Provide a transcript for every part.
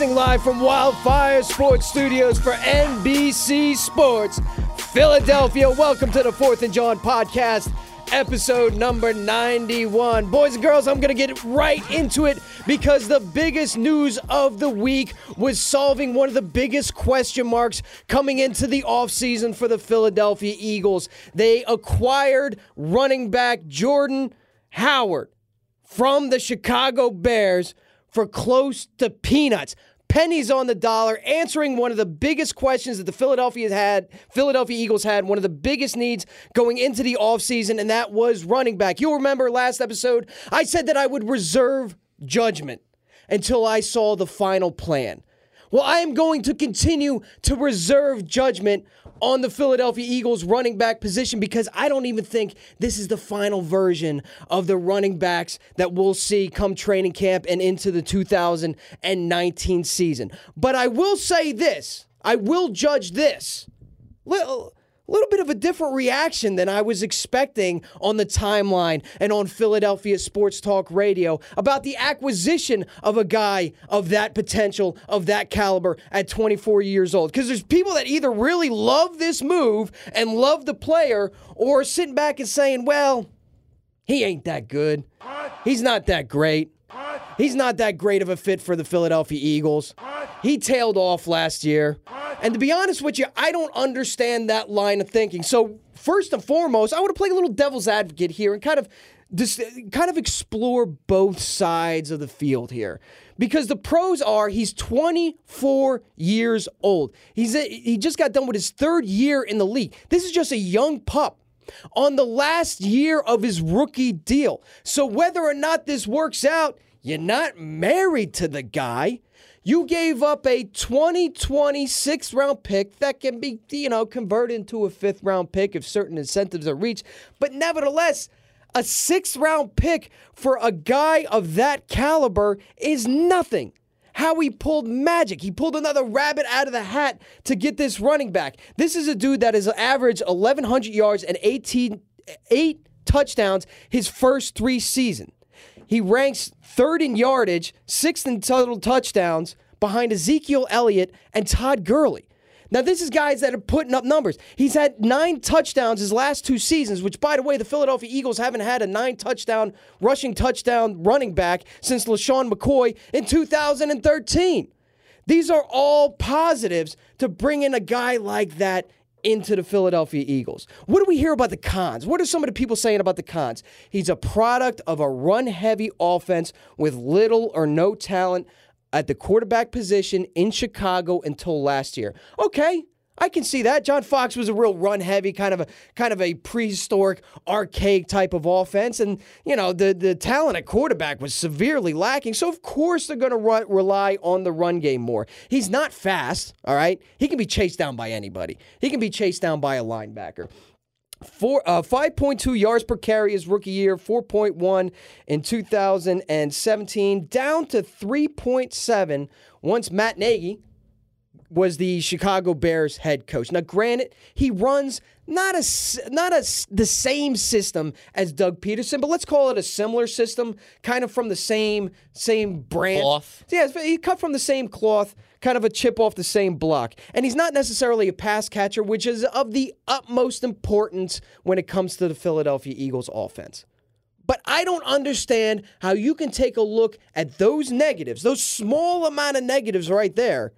Broadcasting live from Wildfire Sports Studios for NBC Sports Philadelphia. Welcome to the Fourth and Jawn podcast, episode number 91. Boys and girls, I'm going to get right into it because the biggest news of the week was solving one of the biggest question marks coming into the offseason for the Philadelphia Eagles. They acquired running back Jordan Howard from the Chicago Bears for close to peanuts. Pennies on the dollar, answering one of the biggest questions that the Philadelphia had, Philadelphia Eagles had, one of the biggest needs going into the offseason, and that was running back. You'll remember last episode, I said that I would reserve judgment until I saw the final plan. Well, I am going to continue to reserve judgment on the Philadelphia Eagles running back position because I don't even think this is the final version of the running backs that we'll see come training camp and into the 2019 season. But I will say this I will judge this. Little, little bit of a different reaction than I was expecting on the timeline and on Philadelphia Sports Talk Radio about the acquisition of a guy of that potential, of that caliber at 24 years old. Because there's people that either really love this move and love the player or sitting back and saying, well, he ain't that good. He's not that great. He's not that great of a fit for the Philadelphia Eagles. He tailed off last year. And to be honest with you, I don't understand that line of thinking. So, first and foremost, I want to play a little devil's advocate here and kind of just kind of explore both sides of the field here. Because the pros are he's 24 years old. He's a, he just got done with his third year in the league. This is just a young pup on the last year of his rookie deal. So whether or not this works out, you're not married to the guy. You gave up a 2020 sixth round pick that can be, you know, converted into a fifth round pick if certain incentives are reached. But nevertheless, a sixth round pick for a guy of that caliber is nothing. Howie pulled magic. He pulled another rabbit out of the hat to get this running back. This is a dude that has averaged 1,100 yards and 18, eight touchdowns his first three seasons. He ranks third in yardage, sixth in total touchdowns behind Ezekiel Elliott and Todd Gurley. Now, this is guys that are putting up numbers. He's had nine touchdowns his last two seasons, which, by the way, the Philadelphia Eagles haven't had a nine touchdown, rushing touchdown running back since LeSean McCoy in 2013. These are all positives to bring in a guy like that into the Philadelphia Eagles. What do we hear about the cons? What are some of the people saying about the cons? He's a product of a run heavy offense with little or no talent at the quarterback position in Chicago until last year. Okay, I can see that. John Fox was a real run heavy kind of a kind of a prehistoric archaic type of offense and you know the the talent at quarterback was severely lacking. So of course they're going to rely on the run game more. He's not fast, all right? He can be chased down by anybody. He can be chased down by a linebacker. Four, uh, 5.2 yards per carry his rookie year, 4.1 in 2017, down to 3.7 once Matt Nagy, was the Chicago Bears head coach. Now, granted, he runs not a not a the same system as Doug Pederson, but let's call it a similar system, kind of from the same same brand. Cloth. Yeah, he cut from the same cloth, kind of a chip off the same block. And he's not necessarily a pass catcher, which is of the utmost importance when it comes to the Philadelphia Eagles offense. But I don't understand how you can take a look at those negatives, those small amount of negatives right there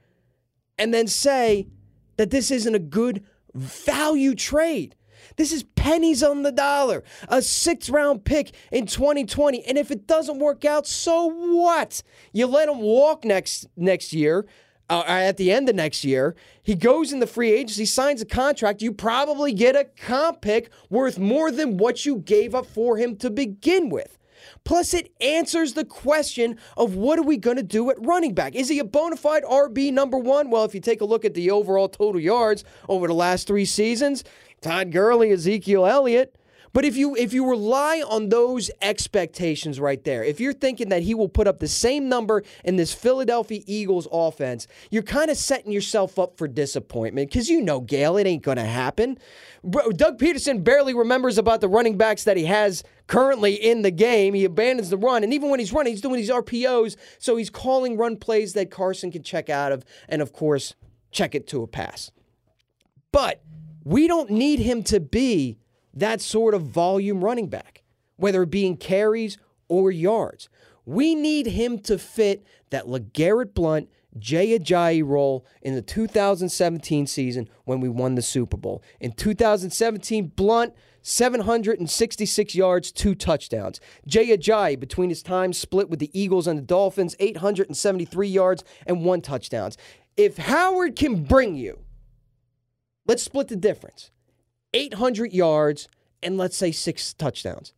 and then say that this isn't a good value trade. This is pennies on the dollar, a sixth round pick in 2020. And if it doesn't work out, so what? You let him walk next next year. Uh, at the end of next year, he goes in the free agency, signs a contract. You probably get a comp pick worth more than what you gave up for him to begin with. Plus, it answers the question of what are we going to do at running back? Is he a bona fide RB number one? Well, if you take a look at the overall total yards over the last three seasons, Todd Gurley, Ezekiel Elliott. But if you if you rely on those expectations right there, if you're thinking that he will put up the same number in this Philadelphia Eagles offense, you're kind of setting yourself up for disappointment because you know, Gayle, it ain't going to happen. Doug Pederson barely remembers about the running backs that he has currently in the game. He abandons the run, and even when he's running, he's doing these RPOs, so he's calling run plays that Carson can check out of, and of course, check it to a pass. But we don't need him to be that sort of volume running back, whether it be in carries or yards. We need him to fit that LeGarrette Blunt, Jay Ajayi role in the 2017 season when we won the Super Bowl. In 2017, Blunt, 766 yards, two touchdowns. Jay Ajayi, between his time split with the Eagles and the Dolphins, 873 yards and one touchdowns. If Howard can bring you, let's split the difference 800 yards and let's say six touchdowns.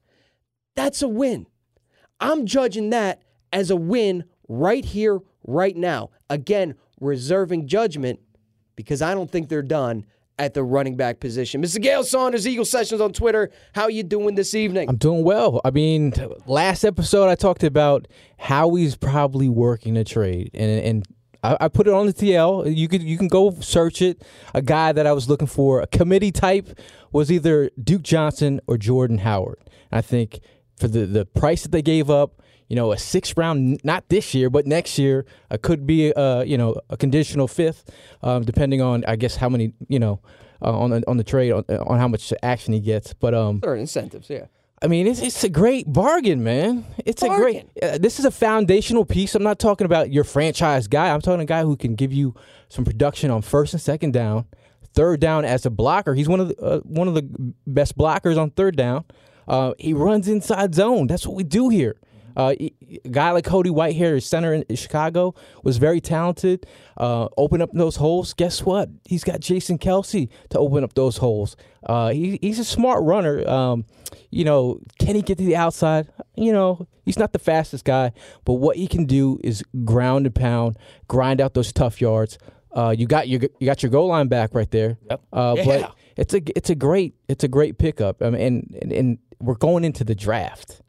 That's a win. I'm judging that as a win right here, right now. Again, reserving judgment because I don't think they're done at the running back position. Mr. Gayle Saunders, Eagle Sessions on Twitter. How are you doing this evening? I'm doing well. I mean, last episode I talked about how he's probably working a trade, and and I, I put it on the TL. You could you can go search it. A guy that I was looking for, a committee type, was either Duke Johnson or Jordan Howard. And I think for the the price that they gave up, you know, a sixth round, not this year, but next year, uh, could be, uh, you know, a conditional fifth, um, depending on, I guess, how many, you know, uh, on the on the trade on, on how much action he gets. But um, certain incentives, yeah. I mean, it's it's a great bargain, man. It's bargain. a great. Uh, this is a foundational piece. I'm not talking about your franchise guy. I'm talking a guy who can give you some production on first and second down, third down as a blocker. He's one of the uh, one of the best blockers on third down. Uh, he runs inside zone. That's what we do here. Uh, a guy like Cody Whitehair, center in Chicago, was very talented. Uh, open up those holes. Guess what? He's got Jason Kelce to open up those holes. Uh, he, he's a smart runner. Um, you know, can he get to the outside? You know, he's not the fastest guy, but what he can do is ground and pound, grind out those tough yards. Uh, you got your you got your goal line back right there. Yep. Uh, yeah. But it's a it's a great it's a great pickup. I mean, and, and, and we're going into the draft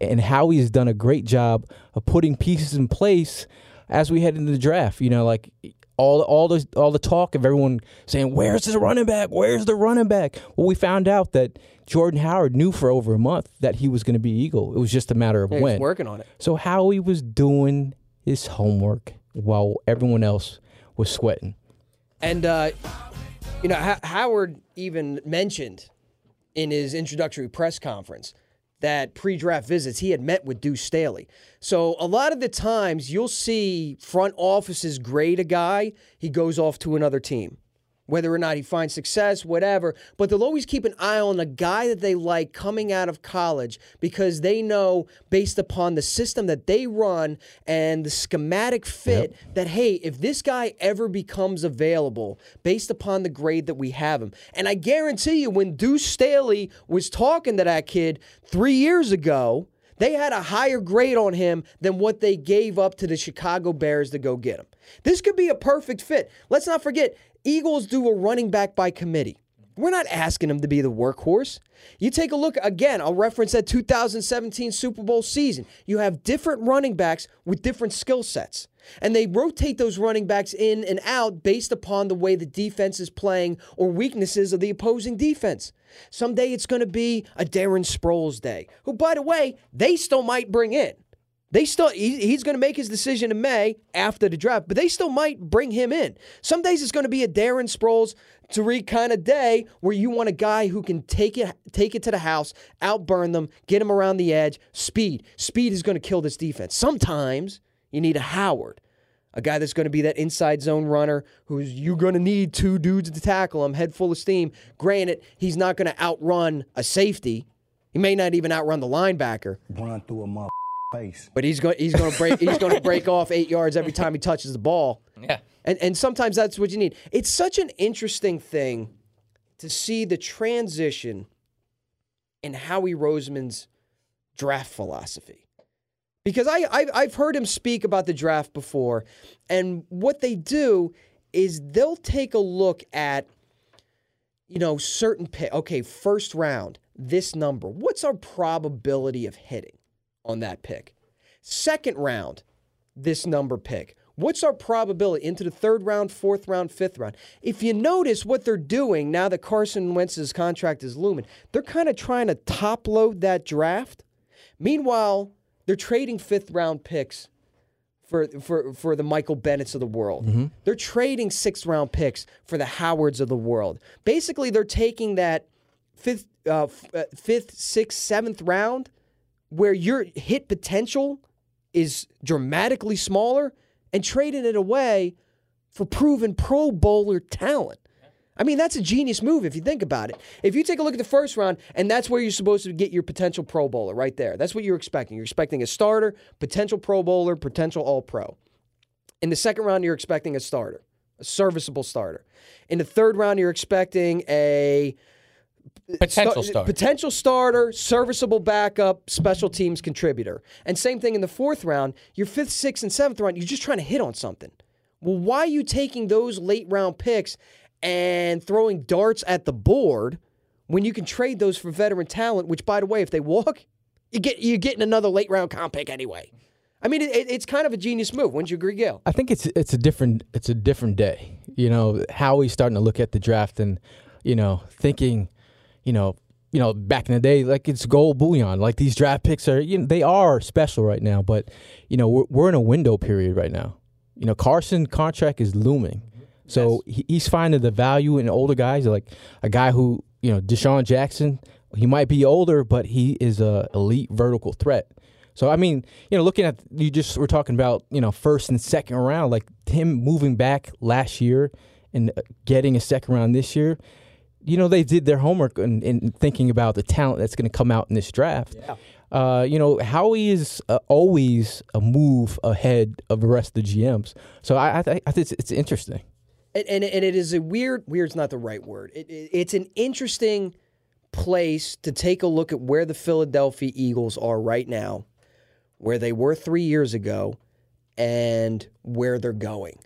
and Howie's done a great job of putting pieces in place as we head into the draft. You know, like all all the all the talk of everyone saying, "Where's the running back? Where's the running back?" Well, we found out that Jordan Howard knew for over a month that he was going to be Eagle. It was just a matter of yeah, when. working on it. So Howie was doing his homework while everyone else was sweating. And uh, you know, H- Howard even mentioned in his introductory press conference that pre-draft visits he had met with Deuce Staley. So a lot of the times you'll see front offices grade a guy, he goes off to another team whether or not he finds success, whatever. But they'll always keep an eye on a guy that they like coming out of college because they know, based upon the system that they run and the schematic fit, yep. that, hey, if this guy ever becomes available based upon the grade that we have him. And I guarantee you, when Deuce Staley was talking to that kid three years ago, they had a higher grade on him than what they gave up to the Chicago Bears to go get him. This could be a perfect fit. Let's not forget, Eagles do a running back by committee. We're not asking him to be the workhorse. You take a look again, I'll reference that 2017 Super Bowl season. You have different running backs with different skill sets. And they rotate those running backs in and out based upon the way the defense is playing or weaknesses of the opposing defense. Someday it's going to be a Darren Sproles day, who, by the way, they still might bring in. They still he, he's going to make his decision in May after the draft, but they still might bring him in. Some days it's going to be a Darren Sproles Tariq kind of day where you want a guy who can take it take it to the house, outburn them, get him around the edge. Speed, speed is going to kill this defense. Sometimes you need a Howard, a guy that's going to be that inside zone runner who's you're going to need two dudes to tackle him, head full of steam. Granted, he's not going to outrun a safety. He may not even outrun the linebacker. Run through a mother face. But he's going he's going to break he's going to break off 8 yards every time he touches the ball. Yeah. And and sometimes that's what you need. It's such an interesting thing to see the transition in Howie Roseman's draft philosophy. Because I, I I've heard him speak about the draft before, and what they do is they'll take a look at you know certain pick. Okay, first round this number. What's our probability of hitting on that pick? Second round, this number pick. What's our probability into the third round, fourth round, fifth round? If you notice what they're doing now that Carson Wentz's contract is looming, they're kind of trying to top load that draft. Meanwhile, they're trading fifth round picks for for for the Michael Bennett's of the world. They're trading sixth round picks for the Howards of the world. Basically, they're taking that fifth, uh, f- uh, fifth, sixth, seventh round where your hit potential is dramatically smaller and trading it away for proven Pro Bowler talent. I mean, that's a genius move if you think about it. If you take a look at the first round, and that's where you're supposed to get your potential Pro Bowler right there. That's what you're expecting. You're expecting a starter, potential Pro Bowler, potential All Pro. In the second round, you're expecting a starter, a serviceable starter. In the third round, you're expecting a Potential sta- star. potential starter, serviceable backup, special teams contributor. And same thing in the fourth round. Your fifth, sixth, and seventh round, you're just trying to hit on something. Well, why are you taking those late round picks and throwing darts at the board when you can trade those for veteran talent? Which, by the way, if they walk, you get you're getting another late round comp pick anyway. I mean, it, it- it's kind of a genius move. Wouldn't you agree, Gayle? I think it's it's a different it's a different day. You know, Howie's starting to look at the draft and you know thinking, you know, you know, back in the day, like it's gold bullion. Like these draft picks are, you know, they are special right now. But you know, we're we're in a window period right now. You know, Carson contract is looming, so he, he's finding the value in older guys, like a guy who you know, DeSean Jackson. He might be older, but he is a elite vertical threat. So I mean, you know, looking at you just were talking about you know first and second round, like him moving back last year and uh, getting a second round this year. You know, they did their homework in, in thinking about the talent that's going to come out in this draft. Uh, you know, Howie is uh, always a move ahead of the rest of the GMs. So I, I, th- I think it's, it's interesting. and, and, and it is a weird weird's not the right word it, it- it's an interesting place to take a look at where the philadelphia eagles are right now where they were three years ago and where they're going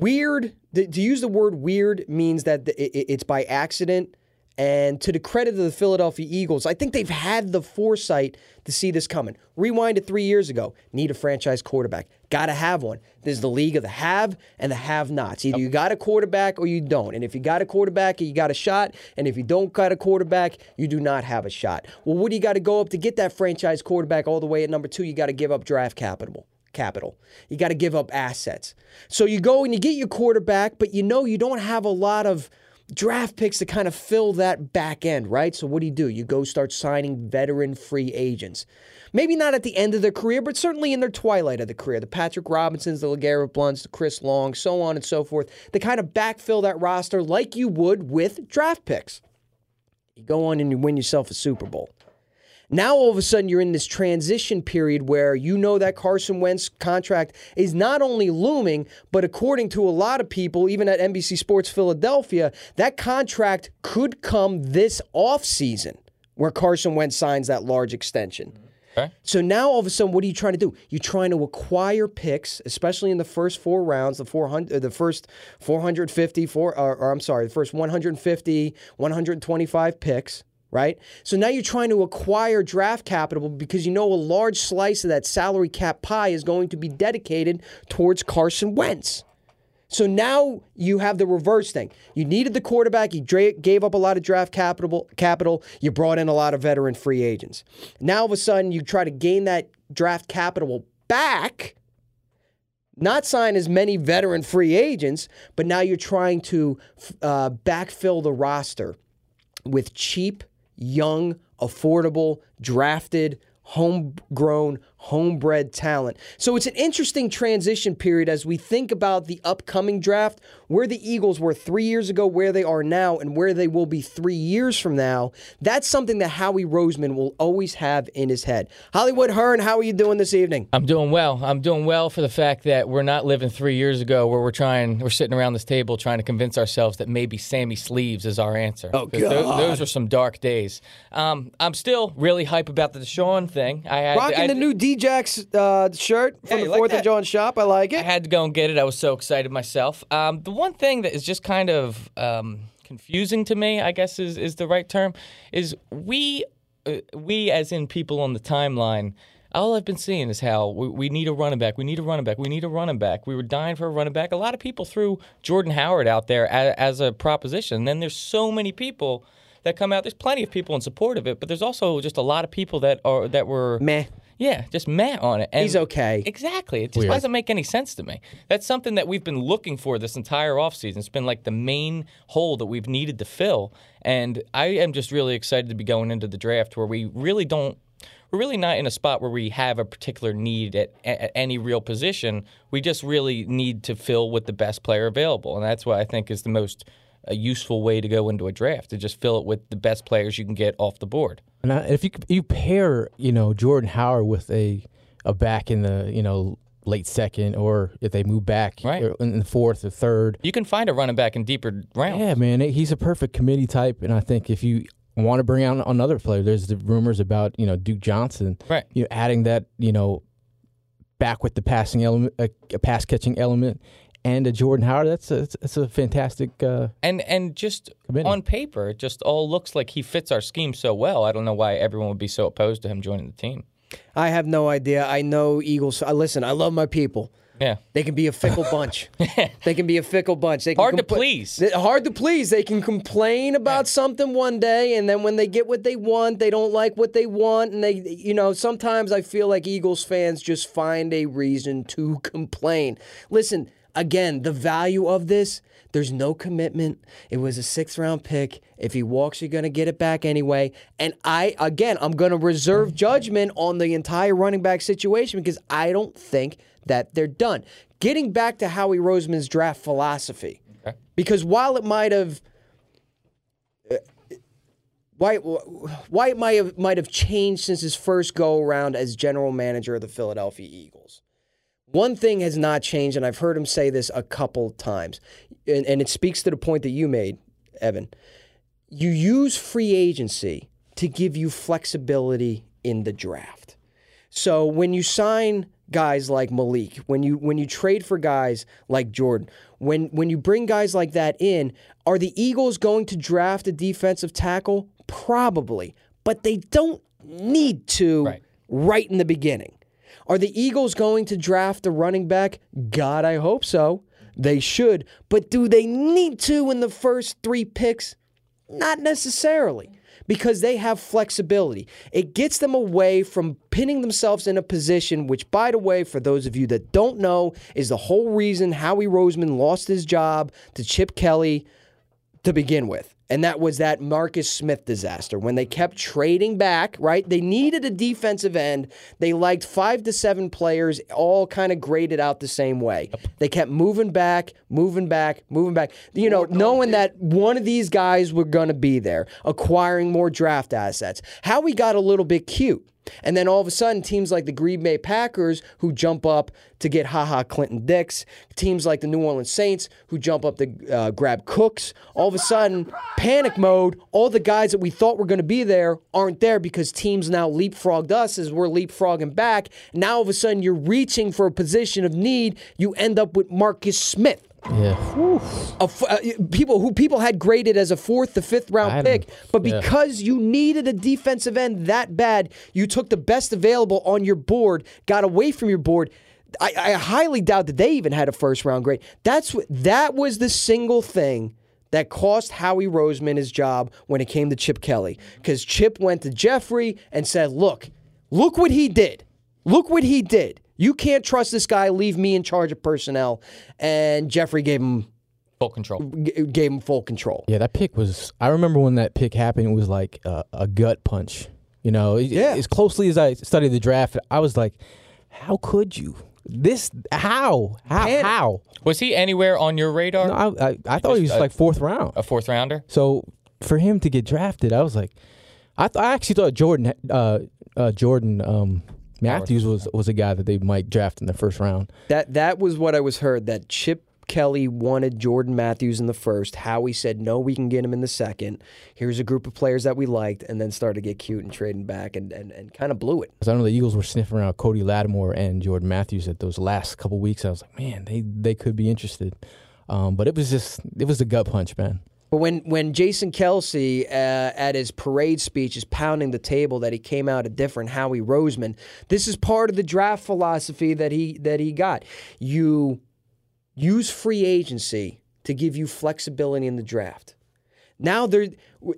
weird to use the word weird means that the- it- it- it's by accident and to the credit of the Philadelphia Eagles, I think they've had the foresight to see this coming. Rewind to three years ago. Need a franchise quarterback. Got to have one. There's the league of the have and the have nots. Either you got a quarterback or you don't. And if you got a quarterback, you got a shot. And if you don't got a quarterback, you do not have a shot. Well, what do you got to go up to get that franchise quarterback all the way at number two? You got to give up draft capital capital. You got to give up assets. So you go and you get your quarterback, but you know you don't have a lot of draft picks to kind of fill that back end, right? So what do you do? You go start signing veteran free agents. Maybe not at the end of their career, but certainly in their twilight of the career. The Patrick Robinsons, the LeGarrette Blunts, the Chris Long, so on and so forth. They kind of backfill that roster like you would with draft picks. You go on and you win yourself a Super Bowl. Now all of a sudden you're in this transition period where you know that Carson Wentz contract is not only looming, but according to a lot of people, even at NBC Sports Philadelphia, that contract could come this offseason where Carson Wentz signs that large extension. Okay. So now all of a sudden, what are you trying to do? You're trying to acquire picks, especially in the first four rounds, the 400, uh, the first 450, four, or, or I'm sorry, the first 150, 125 picks, right? So now you're trying to acquire draft capital because you know a large slice of that salary cap pie is going to be dedicated towards Carson Wentz. So now you have the reverse thing. You needed the quarterback. You dra- gave up a lot of draft capital. Capital. You brought in a lot of veteran free agents. Now all of a sudden you try to gain that draft capital back. Not sign as many veteran free agents, but now you're trying to uh, backfill the roster with cheap, young, affordable, drafted, homegrown, homebred talent. So it's an interesting transition period as we think about the upcoming draft, where the Eagles were three years ago, where they are now, and where they will be three years from now. That's something that Howie Roseman will always have in his head. Hollywood Hearn, how are you doing this evening? I'm doing well. I'm doing well for the fact that we're not living three years ago where we're trying, we're sitting around this table trying to convince ourselves that maybe Sammy Sleeves is our answer. Oh, God. those are some dark days. Um, I'm still really hype about the DeSean thing. I Rocking I, the new D-Jax uh, shirt from Hey, the like 4th of. Jawn shop. I like it. I had to go and get it. I was so excited myself. Um, the one thing that is just kind of um, confusing to me, I guess is is the right term, is we uh, we as in people on the timeline. All I've been seeing is how we, we need a running back. We need a running back. We need a running back. We were dying for a running back. A lot of people threw Jordan Howard out there as, as a proposition. And then there's so many people that come out. There's plenty of people in support of it, but there's also just a lot of people that are that were Meh. Yeah, just meh on it. And He's okay. Exactly. It just Weird. doesn't make any sense to me. That's something that we've been looking for this entire offseason. It's been like the main hole that we've needed to fill. And I am just really excited to be going into the draft where we really don't. We're really not in a spot where we have a particular need at, at any real position. We just really need to fill with the best player available, and that's what I think is the most a useful way to go into a draft to just fill it with the best players you can get off the board. And I, if you you pair, you know, Jordan Howard with a a back in the you know late second, or if they move back Right. in the fourth or third, You can find a running back in deeper rounds. yeah, man, he's a perfect committee type. And I think if you want to bring out another player, there's the rumors about you know Duke Johnson, Right. You know, adding that you know back with the passing element, uh, a, a pass catching element, and a Jordan Howard. That's a, that's a fantastic. Uh, And and just Committee. on paper, it just all looks like he fits our scheme so well. I don't know why everyone would be so opposed to him joining the team. I have no idea. I know Eagles. I listen. I love my people. Yeah. They can be a fickle bunch. they can be a fickle bunch. They can Hard to please. Hard to please. They can complain about something one day, and then when they get what they want, they don't like what they want, and they, you know, sometimes I feel like Eagles fans just find a reason to complain. Listen, again, the value of this. There's no commitment. It was a sixth round pick. If he walks, you're going to get it back anyway. And I, again, I'm going to reserve judgment on the entire running back situation because I don't think that they're done. Getting back to Howie Roseman's draft philosophy, because while it might have, uh, why, why it might have might have changed since his first go around as general manager of the Philadelphia Eagles. One thing has not changed, and I've heard him say this a couple times, and, and it speaks to the point that you made, Evan. You use free agency to give you flexibility in the draft. So when you sign guys like Malik, when you when you trade for guys like Jordan, when when you bring guys like that in, are the Eagles going to draft a defensive tackle? Probably, but they don't need to Right. right in the beginning. Are the Eagles going to draft a running back? God, I hope so. They should. But do they need to in the first three picks? Not necessarily, because they have flexibility. It gets them away from pinning themselves in a position, which, by the way, for those of you that don't know, is the whole reason Howie Roseman lost his job to Chip Kelly to begin with. And that was that Marcus Smith disaster when they kept trading back, right? They needed a defensive end. They liked five to seven players, all kind of graded out the same way. They kept moving back, moving back, moving back, you know, knowing that one of these guys were going to be there, acquiring more draft assets. Howie got a little bit cute. And then all of a sudden, teams like the Green Bay Packers, who jump up to get Ha Ha Clinton-Dix, teams like the New Orleans Saints, who jump up to uh, grab Cooks, all of a sudden, panic mode. All the guys that we thought were going to be there aren't there because teams now leapfrogged us as we're leapfrogging back. Now all of a sudden, you're reaching for a position of need. You end up with Marcus Smith yeah, a f- uh, people who people had graded as a fourth to fifth round pick, but Yeah. because you needed a defensive end that bad, you took the best available on your board, got away from your board. I, I highly doubt that they even had a first round grade. That's what that was the single thing that cost Howie Roseman his job when it came to Chip Kelly, because Chip went to Jeffrey and said, "Look, look what he did. Look what he did." You can't trust this guy. Leave me in charge of personnel. And Jeffrey gave him Full control. g- gave him full control. yeah. That pick was. I remember when that pick happened. It was like a, a gut punch. You know, Yeah. As closely as I studied the draft, I was like, "How could you? This? How? How? Panic. How?" Was he anywhere on your radar? No, I, I, I thought he was a- like fourth round. A fourth rounder? So for him to get drafted, I was like, I, th- I actually thought Jordan uh, uh, Jordan um, Matthews was was a guy that they might draft in the first round. That that was what I was heard that Chip Kelly wanted Jordan Matthews in the first. Howie said no, we can get him in the second. Here's a group of players that we liked, and then started to get cute and trading back, and and, and kind of blew it. Because I know the Eagles were sniffing around Cody Latimer and Jordan Matthews at those last couple weeks. I was like, man, they they could be interested. Um, but it was just it was a gut punch, man. But when when Jason Kelce uh, at his parade speech is pounding the table that he came out a different Howie Roseman, this is part of the draft philosophy that he that he got. You use free agency to give you flexibility in the draft. Now there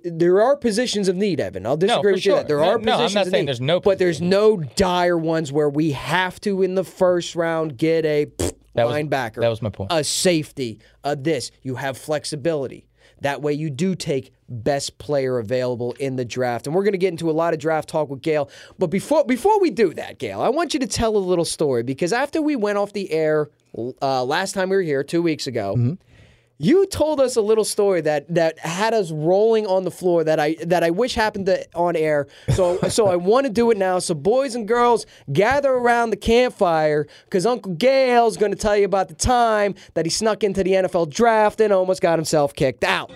there are positions of need, Evan. I'll disagree for with you. sure. That there No, are no, I'm positions not of saying need, there's no but there's no dire ones where we have to in the first round get a That was- linebacker. that was my point. A safety. A this. You have flexibility. That way, you do take best player available in the draft, and we're going to get into a lot of draft talk with Gayle. But before before we do that, Gayle, I want you to tell a little story because after we went off the air uh, last time we were here two weeks ago, Mm-hmm. You told us a little story that that had us rolling on the floor that I that I wish happened to, on air. So so I want to do it now. So boys and girls, gather around the campfire because Uncle Gayle's going to tell you about the time that he snuck into the NFL draft and almost got himself kicked out.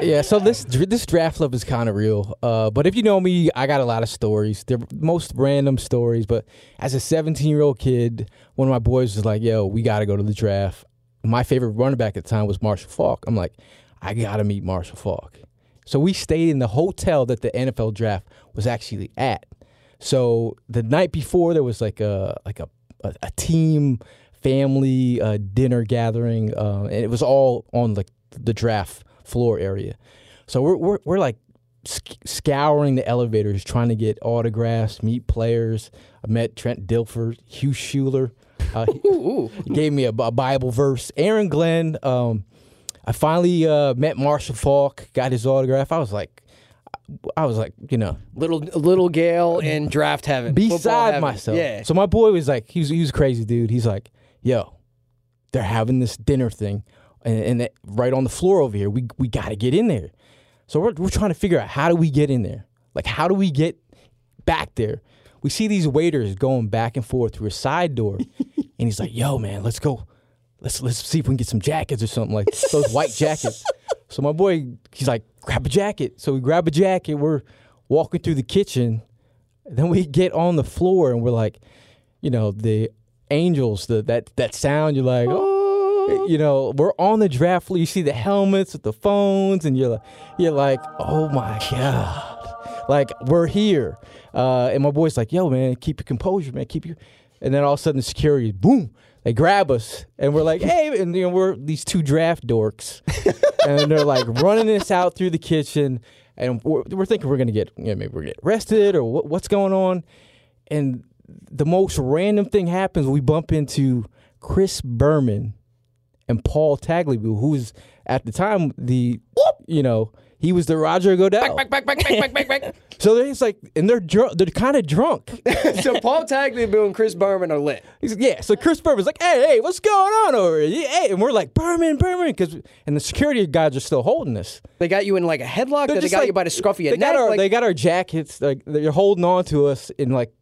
Yeah, so this this draft love is kind of real. Uh, but if you know me, I got a lot of stories. They're most random stories. But as a 17 year old kid, one of my boys was like, "Yo, we got to go to the draft." My favorite running back at the time was Marshall Faulk. I'm like, I got to meet Marshall Faulk. So we stayed in the hotel that the NFL draft was actually at. So the night before, there was like a like a a, a team family uh, dinner gathering, uh, and it was all on like the draft floor area. So we're we're, we're like sc- scouring the elevators, trying to get autographs, meet players. I met Trent Dilfer, Heath Shuler. Uh, he, he gave me a, a Bible verse. Aaron Glenn. Um, I finally uh, met Marshall Faulk, got his autograph. I was like, I was like, you know, Little little Gayle in draft heaven, beside heaven. myself. Yeah. So my boy was like, he was, he was a crazy dude. He's like, yo, they're having this dinner thing, and, and right on the floor over here. We we got to get in there. So we're we're trying to figure out how do we get in there? Like, how do we get back there? We see these waiters going back and forth through a side door, and he's like, yo, man, let's go. Let's let's see if we can get some jackets or something like those white jackets. So my boy, he's like, grab a jacket. So we grab a jacket. We're walking through the kitchen. Then we get on the floor and we're like, you know, the angels, the that that sound. You're like, oh, you know, we're on the draft floor. You see the helmets with the phones, and you're like, you're like, oh my god, like we're here. Uh, and my boy's like, yo, man, keep your composure, man, keep your. And then all of a sudden, security, boom, they grab us, and we're like, hey, and you know, we're these two draft dorks, and they're like running us out through the kitchen, and we're, we're thinking we're gonna get, you know, maybe we're gonna get arrested or what, what's going on, and the most random thing happens. We bump into Chris Berman and Paul Tagliabue, who was at the time the, you know, he was the Roger Goodell. Back, back, back, back, back, back. So it's like, and they're drunk. They're kind of drunk. so Paul Tagliabue and Chris Berman are lit. He's like, yeah. So Chris Berman's like, hey, hey, what's going on over here? Hey, and we're like, Berman, Berman, because and the security guys are still holding us. They got you in like a headlock. They're they got like- you by the scruff of your they neck. Got our, like, they got our jackets. Like they're holding on to us and like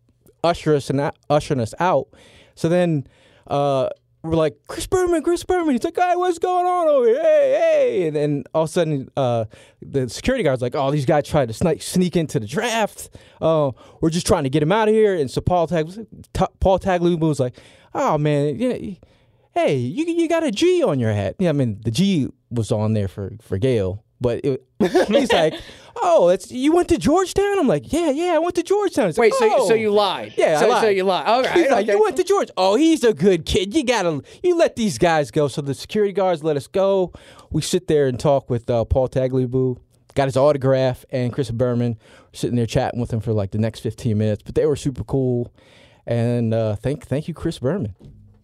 usher us and ushering us out. So then uh, we're like, Chris Berman, Chris Berman. He's like, hey, what's going on over here? Hey, hey. And then all of a sudden, uh, the security guard's like, oh, these guys tried to sneak, sneak into the draft. Uh, we're just trying to get him out of here. And so Paul Tag Ta- Paul Tagliabue was like, oh man, you know, hey, you you got a G on your hat. Yeah, I mean the G was on there for for Gayle, but it, he's like, oh, you went to Georgetown. I'm like, yeah, yeah, I went to Georgetown. Wait, like, so, oh. so you lied? Yeah, I so, lied. so you lied. All right. He's like, okay. you went to George. Oh, he's a good kid. You gotta, you let these guys go. So the security guards let us go. We sit there and talk with uh, Paul Tagliabue. Got his autograph and Chris Berman. Sitting there chatting with him for like the next 15 minutes. But they were super cool. And uh, thank, thank you, Chris Berman.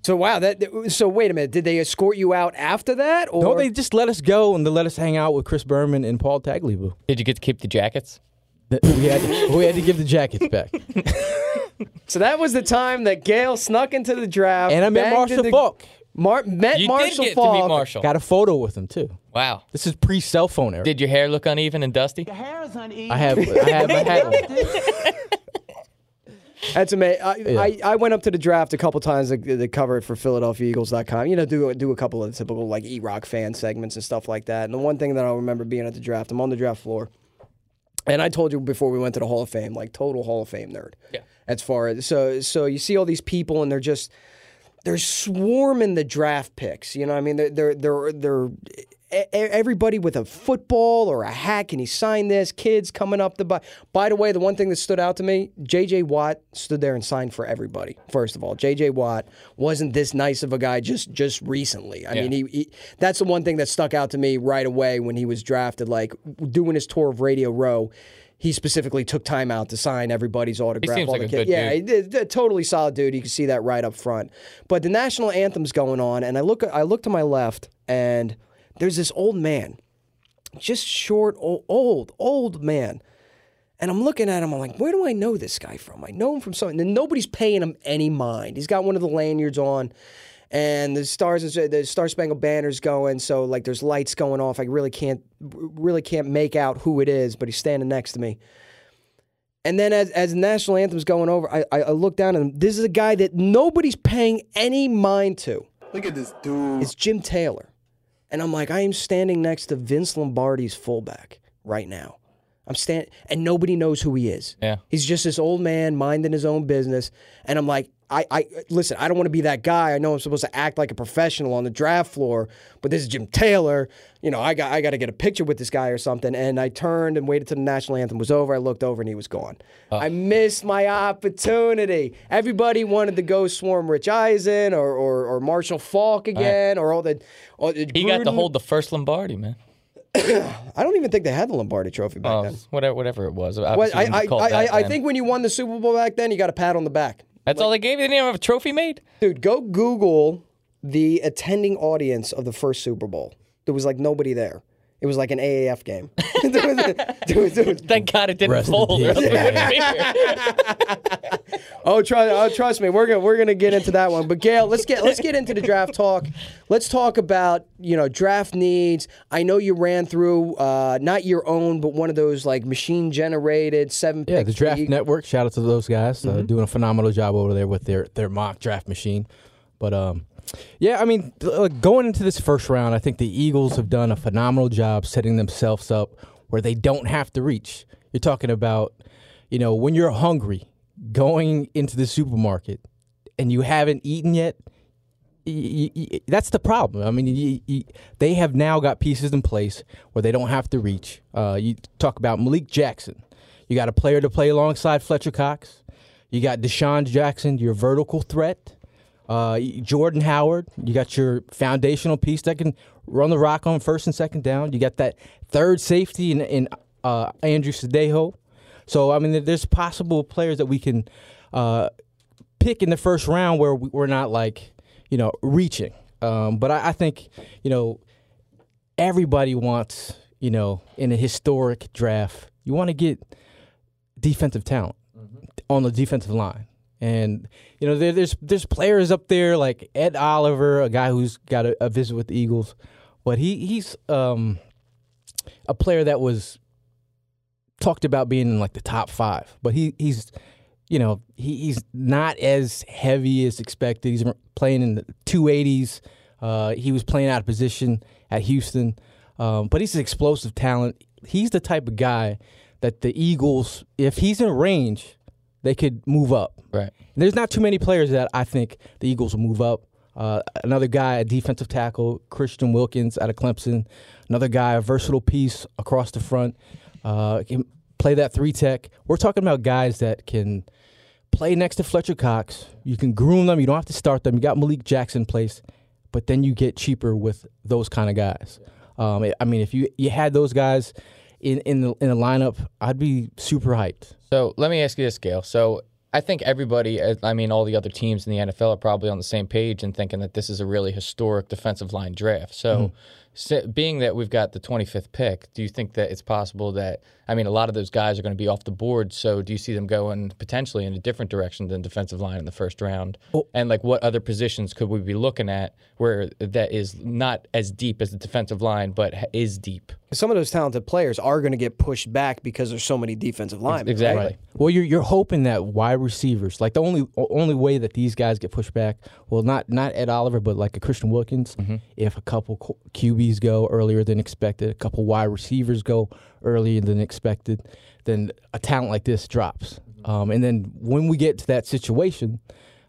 So wow, that so wait a minute. Did they escort you out after that? Or No, they just let us go and they let us hang out with Chris Berman and Paul Tagliabue. Did you get to keep the jackets? We had to, we had to give the jackets back. so that was the time that Gayle snuck into the draft And I met Marshall into- Faulk. Mar- met You Marshall did get Faulk. to meet Marshall. Got a photo with him too. Wow. This is pre cell phone era. Did your hair look uneven and dusty? Your hair is uneven. I have I have I had That's amazing. I, I, I went up to the draft a couple times to, to cover it for PhiladelphiaEagles.com. You know, do do a couple of the typical like E Rock fan segments and stuff like that. And the one thing that I remember being at the draft, I'm on the draft floor, and I told you before we went to the Hall of Fame, like total Hall of Fame nerd. Yeah. As far as so so you see all these people and they're just they're swarming the draft picks. You know, what I mean, they're they're they're they're everybody with a football or a hat. Can he sign this? Kids coming up the. By, by the way, the one thing that stood out to me, J.J. Watt stood there and signed for everybody. First of all, J.J. Watt wasn't this nice of a guy just just recently. I Yeah. mean, he, he that's the one thing that stuck out to me right away when he was drafted. Like doing his tour of Radio Row. He specifically took time out to sign everybody's autograph. all like the a good yeah, he totally solid dude. You can see that right up front. But the national anthem's going on, and I look, I look to my left, and there's this old man, just short, old, old, old man. And I'm looking at him. I'm like, where do I know this guy from? I know him from something. And nobody's paying him any mind. He's got one of the lanyards on, and the stars, the Star Spangled Banner's going. So like, there's lights going off. I really can't, really can't make out who it is. But he's standing next to me. And then as, as the national anthem's going over, I, I, I look down and this is a guy that nobody's paying any mind to. Look at this dude. It's Jim Taylor. And I'm like, I am standing next to Vince Lombardi's fullback right now. I'm stand and nobody knows who he is. Yeah. He's just this old man minding his own business. And I'm like, I, I listen, I don't want to be that guy. I know I'm supposed to act like a professional on the draft floor, but this is Jim Taylor. You know, I got I got to get a picture with this guy or something. And I turned and waited till the national anthem was over. I looked over and he was gone. I missed my opportunity. Everybody wanted to go swarm Rich Eisen or or, or Marshall Faulk again or all the. Or the He got to hold the first Lombardi, man. I don't even think they had the Lombardi Trophy back Oh, then. whatever, whatever it was. Well, I, it wouldn't be I, I, I, I think when you won the Super Bowl back then, you got a pat on the back. That's all they gave you. They didn't have a trophy made. Dude, go Google the attending audience of the first Super Bowl. There was like nobody there. It was like an AAF game. Thank God it didn't Rest in fold. or peace. else we wouldn't be here. oh, try, oh, trust me, we're gonna we're gonna get into that one. But Gayle, let's get let's get into the draft talk. Let's talk about you know draft needs. I know you ran through uh, not your own, but one of those like machine generated seven. Yeah, pick the Draft league. Network. Shout out to those guys, Mm-hmm. uh, doing a phenomenal job over there with their their mock draft machine. But um, yeah, I mean, like, going into this first round, I think the Eagles have done a phenomenal job setting themselves up where they don't have to reach. You're talking about, you know, when you're hungry, going into the supermarket and you haven't eaten yet. y- y- y- that's the problem. I mean, they have now got pieces in place where they don't have to reach. Uh, you talk about Malik Jackson. You got a player to play alongside Fletcher Cox. You got DeSean Jackson, your vertical threat. Uh, Jordan Howard, you got your foundational piece that can run the rock on first and second down. You got that third safety in, in uh, Andrew Sendejo. So I mean, there's possible players that we can uh, pick in the first round where we- we're not like you know reaching. Um, but I, I think you know everybody wants you know in a historic draft you want to get defensive talent on the defensive line. And you know there, there's there's players up there like Ed Oliver, a guy who's got a, a visit with the Eagles, but he he's um, a player that was talked about being in like the top five, but he he's you know he, he's not as heavy as expected. He's playing in the two eighties. Uh, he was playing out of position at Houston, um, but he's an explosive talent. He's the type of guy that the Eagles, if he's in range, they could move up. Right. There's not too many players that I think the Eagles will move up. Uh, another guy, a defensive tackle, Christian Wilkins out of Clemson. Another guy, a versatile piece across the front. Uh, can play that three tech. We're talking about guys that can play next to Fletcher Cox. You can groom them. You don't have to start them. You got Malik Jackson in place, but then you get cheaper with those kind of guys. Um, I mean, if you you had those guys in in the in the lineup, I'd be super hyped. So let me ask you this, Gayle. So I think everybody, uh, I mean, all the other teams in the NFL are probably on the same page and thinking that this is a really historic defensive line draft. So, so being that we've got the 25th pick, do you think that it's possible that, I mean, a lot of those guys are going to be off the board. So do you see them going potentially in a different direction than defensive line in the first round? and like what other positions could we be looking at where that is not as deep as the defensive line, but is deep? Some of those talented players are going to get pushed back because there's so many defensive linemen. right? Exactly. Well, you're you're hoping that wide receivers, like the only only way that these guys get pushed back, well, not not Ed Oliver, but like a Christian Wilkins, mm-hmm. if a couple qu- QBs go earlier than expected, a couple wide receivers go earlier than expected, then a talent like this drops. Um, and then when we get to that situation,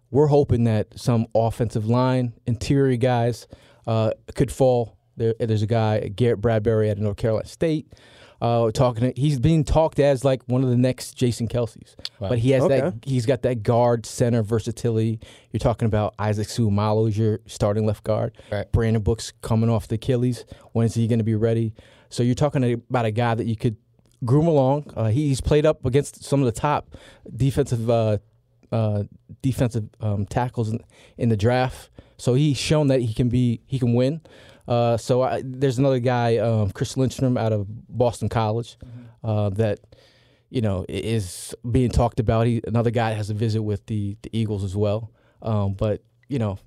we're hoping that some offensive line, interior guys uh, could fall There, there's a guy Garrett Bradbury out of North Carolina State. Uh, talking, he's being talked as like one of the next Jason Kelces, but he has that. He's got that guard center versatility. You're talking about Isaac Seumalo as your starting left guard. Right. Brandon Brooks coming off the Achilles. When is he going to be ready? So you're talking about a guy that you could groom along. Uh, he's played up against some of the top defensive uh, uh, defensive um, tackles in, in the draft. So he's shown that he can be he can win. Uh, so I, there's another guy, um, Chris Lindstrom, out of Boston College, uh, that you know is being talked about. He another guy has a visit with the the Eagles as well. Um, but you know,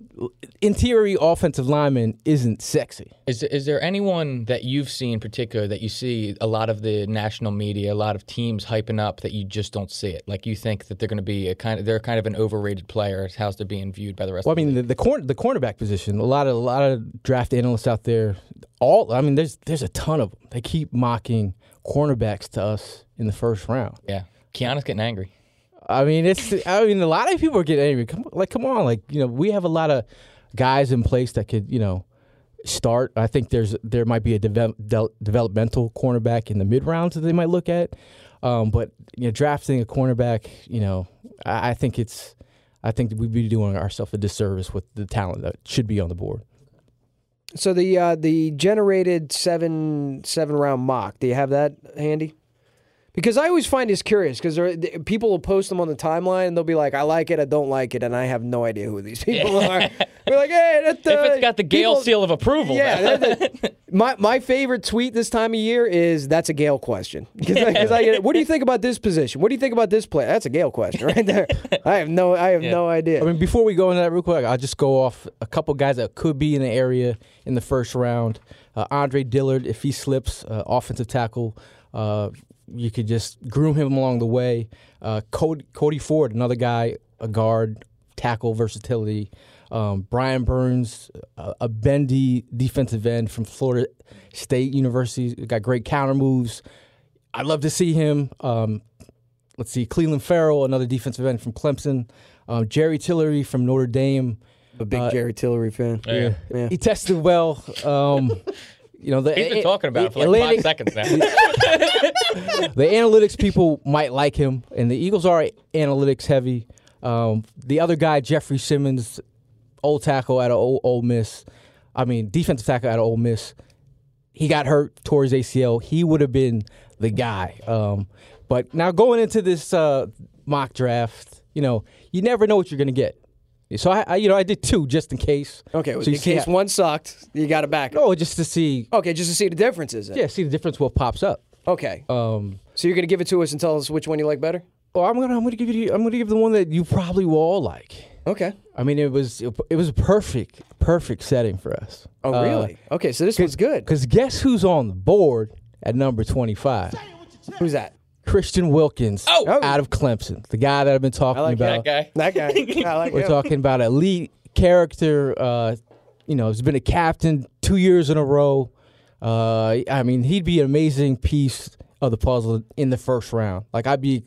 interior offensive lineman isn't sexy. Is is there anyone that you've seen in particular that you see a lot of the national media, a lot of teams hyping up that you just don't see it? Like you think that they're going to be a kind of they're kind of an overrated player. How's they're being viewed by the rest? Well, I mean, the, the corner the cornerback position. A lot of a lot of draft analysts out there. All I mean, there's there's a ton of them. They keep mocking cornerbacks to us in the first round. yeah, Keanu's getting angry. I mean, it's. I mean, a lot of people are getting angry. Come, like, come on, like you know, we have a lot of guys in place that could, you know, start. I think there's there might be a devel- developmental cornerback in the mid rounds that they might look at. Um, but you know, drafting a cornerback, you know, I, I think it's. I think we'd be doing ourselves a disservice with the talent that should be on the board. So the uh, the generated seven seven round mock. Do you have that handy? Because I always find this curious because people will post them on the timeline and they'll be like, "I like it, I don't like it," and I have no idea who these people are. We're like, "Hey, that, uh, if it's got the Gayle people- seal of approval, Yeah, man. that- that- my my favorite tweet this time of year is that's a Gayle question because I, get it. What do you think about this position? What do you think about this play? That's a Gayle question right there. I have no I have no idea. I mean, before we go into that real quick, I'll just go off a couple guys that could be in the area in the first round. Uh, Andre Dillard, if he slips, uh, offensive tackle, uh, you could just groom him along the way. Uh, Cody, Cody Ford, another guy, a guard, tackle versatility. Um, Brian Burns, a, a bendy defensive end from Florida State University, got great counter moves. I'd love to see him. Um, let's see, Clelin Ferrell, another defensive end from Clemson. Um, Jerry Tillery from Notre Dame. a big Jerry Tillery fan. Yeah. Yeah. He tested well. You know, the, He's been talking about it for like Atlantic- five seconds now. the analytics people might like him, and the Eagles are analytics heavy. Um, the other guy, Jeffrey Simmons, old tackle out of Ole, Ole Miss. I mean, defensive tackle out of Ole Miss. He got hurt, tore his ACL. He would have been the guy. Um, but now going into this uh, mock draft, you know, you never know what you're going to get. So I, I, you know, I did two just in case. Okay, so in case how- one sucked, you got to back it. Oh, just to see, Okay, just to see the differences. yeah, see the difference what pops up. Okay. Um, so you're gonna give it to us and tell us which one you like better? well, I'm gonna, I'm gonna give you, I'm gonna give the one that you probably will all like. Okay. I mean, it was, it was a perfect, perfect setting for us. Uh, Oh, really? okay, so this was good. Because guess who's on the board at number 25? Who's that? Christian Wilkins Oh! out of Clemson, the guy that I've been talking like about. that guy. That guy. I like We're him. talking about elite character. Uh, you know, he's been a captain two years in a row. Uh, I mean, he'd be an amazing piece of the puzzle in the first round. Like I'd be,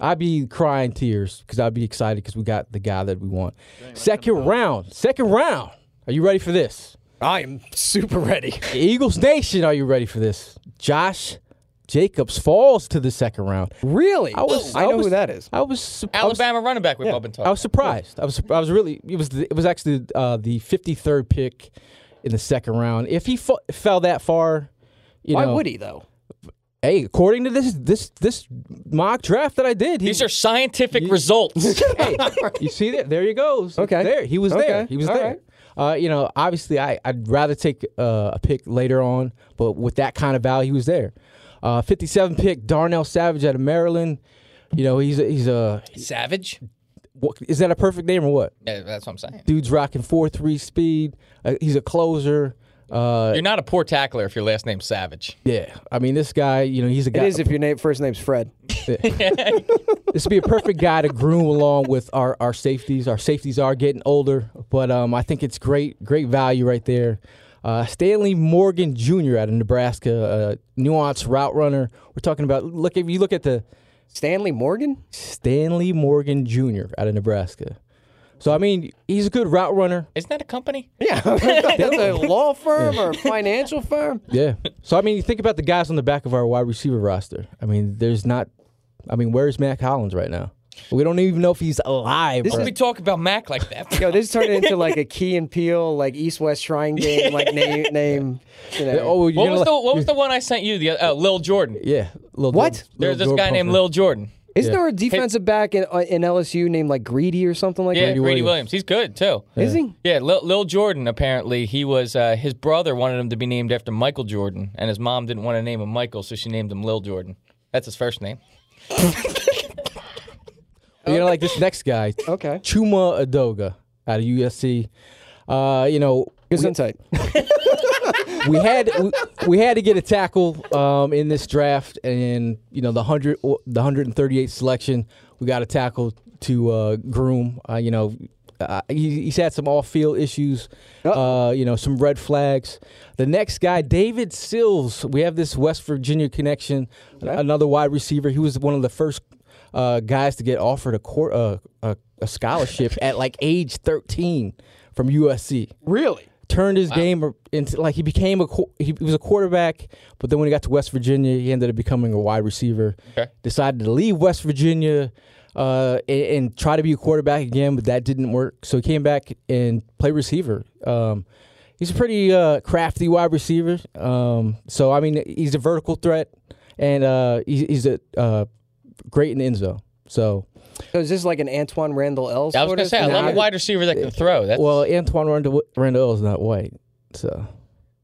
I'd be crying tears because I'd be excited because we got the guy that we want. Second round, second round. Are you ready for this? I am super ready. Eagles Nation, are you ready for this? Josh Jacobs falls to the second round. Really? I was, I know was, who that is. I was, su- I was Alabama running back we've all been talking. I was surprised. I was I was really it was the, it was actually uh, the 53rd pick in the second round. If he fa- fell that far, you Why know, would he though? Hey, according to this this this mock draft that I did, he, These are scientific results. hey, you see that? There he goes. Okay. there he was there. He was All there. Uh, you know, obviously, I I'd rather take uh, a pick later on, but with that kind of value, he was there. Uh, 57 pick Darnell Savage out of Maryland. You know, he's a, he's a Savage. what, is that a perfect name or what? Yeah, that's what I'm saying. Dude's rocking four three speed. Uh, he's a closer. Uh, You're not a poor tackler if your last name's Savage. yeah, I mean this guy. You know, he's a guy. is if your name first name's Fred. this would be a perfect guy to groom along with our, our safeties. Our safeties are getting older, but um, I think it's great great value right there. Uh, Stanley Morgan Jr. out of Nebraska, uh, nuanced route runner. We're talking about look if you look at the Stanley Morgan? Stanley Morgan Jr. out of Nebraska. So I mean, he's a good route runner. Isn't that a company? Yeah, that's a law firm or a financial firm. Yeah. So I mean, you think about the guys on the back of our wide receiver roster. I mean, there's not. I mean, where's Mack Hollins right now? We don't even know if he's alive. This bro. We talk about Mac like that. Yo, this turned into like a Key and Peele, like East West Shrine game, like name, name. You know. oh, you're What gonna was like- the What was the one I sent you? The uh, Lil Jordan. Yeah. Lil What? Jordan- There's Lil this guy Jordan named Pumper. Lil Jordan. Isn't yeah. there a defensive back in, uh, in LSU named like Greedy or something like Yeah, that? Greedy Williams. Williams. He's good too. Is he? Yeah, Lil, Lil Jordan. Apparently, he was uh, his brother wanted him to be named after Michael Jordan, and his mom didn't want to name him Michael, so she named him Lil Jordan. That's his first name. You know, like this next guy, Okay. Chuma Edoga out of USC. Uh, you know, Good insight. we had we, we had to get a tackle um, in this draft, and you know the hundred the hundred and thirty eight selection, we got a tackle to uh, groom. Uh, you know, uh, he, he's had some off field issues. Uh, you know, some red flags. The next guy, David Sills. We have this West Virginia connection. Another wide receiver. He was one of the first uh, guys to get offered a, cour uh, a a scholarship at like age thirteen from USC Really? turned his game into like he became a he was a quarterback, but then when he got to West Virginia, he ended up becoming a wide receiver. Okay. Decided to leave West Virginia uh, and, and try to be a quarterback again, but that didn't work. So he came back and played receiver. Um, he's a pretty uh, crafty wide receiver. Um, so I mean, he's a vertical threat, and uh, he's, he's a uh, great in the end zone. So So is this like an Antwaan Randle El? I was gonna say I love a wide receiver that can throw. That's, well, Antwaan Randle, Randle is not white, so.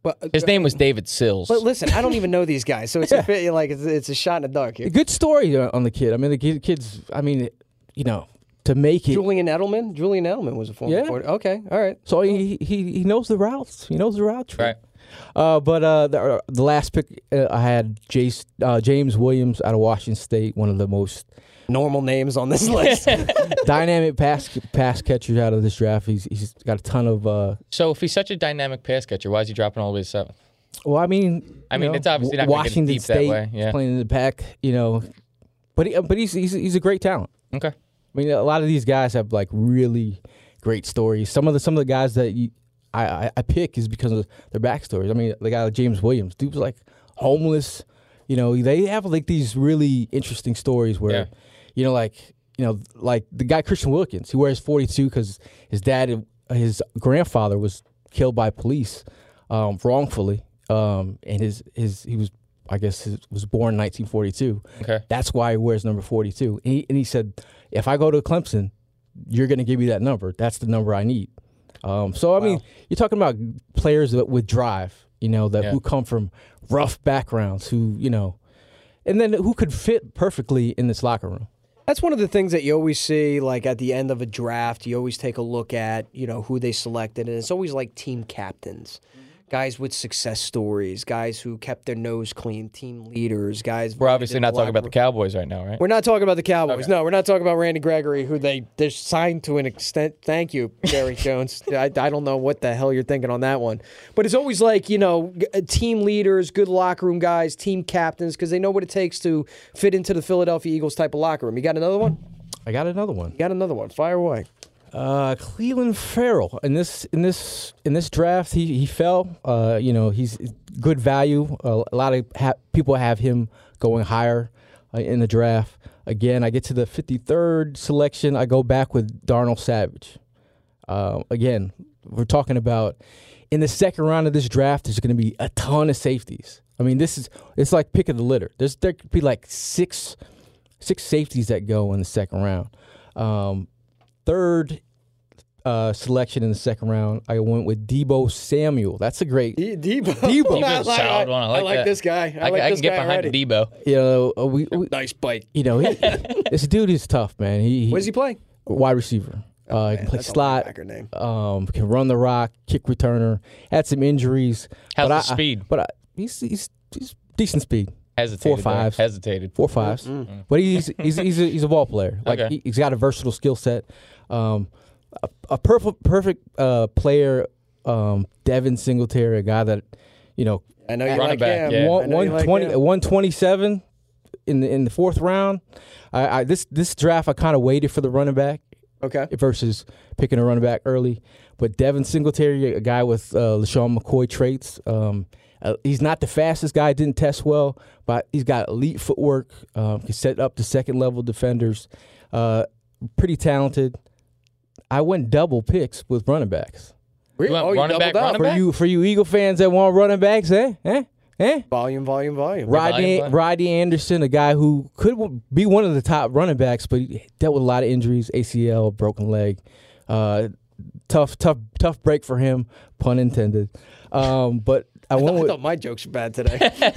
But, uh, his name was David Sills. but listen, I don't even know these guys, so it's a bit like it's, it's a shot in the dark here. Good story on the kid. I mean, the kid's. I mean, you know, to make it. Julian Edelman. Julian Edelman was a former. Yeah. quarter- Okay. All right. So he, he he knows the routes. He knows the route tree. Right. Uh, but uh, the, the last pick uh, I had Jace, uh, James Williams out of Washington State, one of the most Normal names on this list. dynamic pass pass catchers out of this draft. He's he's got a ton of. Uh, so if he's such a dynamic pass catcher, why is he dropping all the way to seventh? well, I mean, I mean, know, it's obviously not gonna get Washington deep that State way, yeah. playing in the pack, You know, but he, but he's he's he's a great talent. Okay. I mean, a lot of these guys have like really great stories. Some of the some of the guys that you, I, I I pick is because of their backstories. I mean, the guy like James Williams, dude was like homeless. You know, they have like these really interesting stories where, Yeah. you know, like you know, like the guy Christian Wilkins, he wears forty two because his dad, his grandfather was killed by police um, wrongfully, um, and his his he was. I guess his, was born in 1942. Okay. That's why he wears number 42. And he, and he said, if I go to Clemson, you're going to give me that number. That's the number I need. Um, so, I mean, you're talking about players that, with drive, you know, that Yeah. who come from rough backgrounds, who, you know, and then who could fit perfectly in this locker room. That's one of the things that you always see, like at the end of a draft. You always take a look at, you know, who they selected, and it's always like team captains, guys with success stories, guys who kept their nose clean, team leaders, guys. We're obviously not talking about the. Cowboys right now, right? We're not talking about the Cowboys. No, we're not talking about Randy Gregory, who they they're signed to an extent. Thank you, Jerry Jones. I, I don't know what the hell you're thinking on that one, but it's always like you know, uh, team leaders, good locker room guys, team captains, because they know what it takes to fit into the Philadelphia Eagles type of locker room. You got another one? I got another one. You got another one? Fire away. Uh, Clelin Ferrell in this in this in this draft he he fell. Uh, you know he's good value. Uh, a lot of ha- people have him going higher uh, in the draft. Again, I get to the 53rd selection. I go back with Darnell Savage. Uh, again, we're talking about in the second round of this draft. There's going to be a ton of safeties. I mean, this is it's like pick of the litter. There's there could be like six six safeties that go in the second round. Um, third uh, selection in the second round, I went with Deebo Samuel. That's a great, Deebo. Deebo. I Deebo's a like, solid one. I like that. this guy. I, I, like can, this can get guy behind already. Deebo. you know, uh, we, we Nice bite. you know, he, this dude is tough, man. He, he Where does he play? wide receiver. Uh, he can play slot. name. Um, can run the rock, kick returner. Had some injuries. How's but the I- speed? but I, he's, he's he's decent speed. Hesitated. Four there. fives. Hesitated. four fives. But he's he's he's a, he's a ball player. Like Okay. he, he's got a versatile skill set. Um, a, a perfect perfect uh, player. Um, Devin Singletary, a guy that you know I know you Running like back, him. yeah. I one like 120 him. 127 in the in the fourth round. I, I this this draft I kind of waited for the running back. Okay. versus picking a running back early. But Devin Singletary, a guy with uh, LeSean McCoy traits, um, uh, he's not the fastest guy. Didn't test well, but he's got elite footwork. Um, can set up the second level defenders. Uh, pretty talented. I went double picks with running backs. Really? went oh, you running back, doubled up. running For back? you, for you Eagle fans that want running backs, eh, eh, eh. Volume, volume, volume. Rodney, Volume. Rodney Anderson, a guy who could w- be one of the top running backs, but he dealt with a lot of injuries, ACL, broken leg. Uh, tough, tough, tough break for him, pun intended. Um, but I went I with thought my jokes were bad today.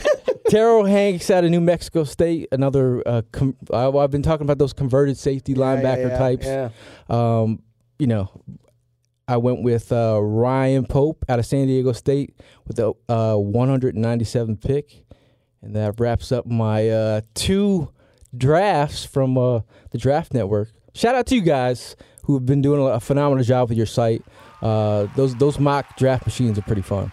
Terrill Hanks out of New Mexico State, another. Uh, com- I, I've been talking about those converted safety linebacker Yeah, yeah, types. Yeah. Um, you know, I went with uh, Ryan Pope out of San Diego State with the uh, 197 pick, and that wraps up my uh, two drafts from uh, the Draft Network. Shout out to you guys who have been doing a phenomenal job with your site. Uh, those those mock draft machines are pretty fun.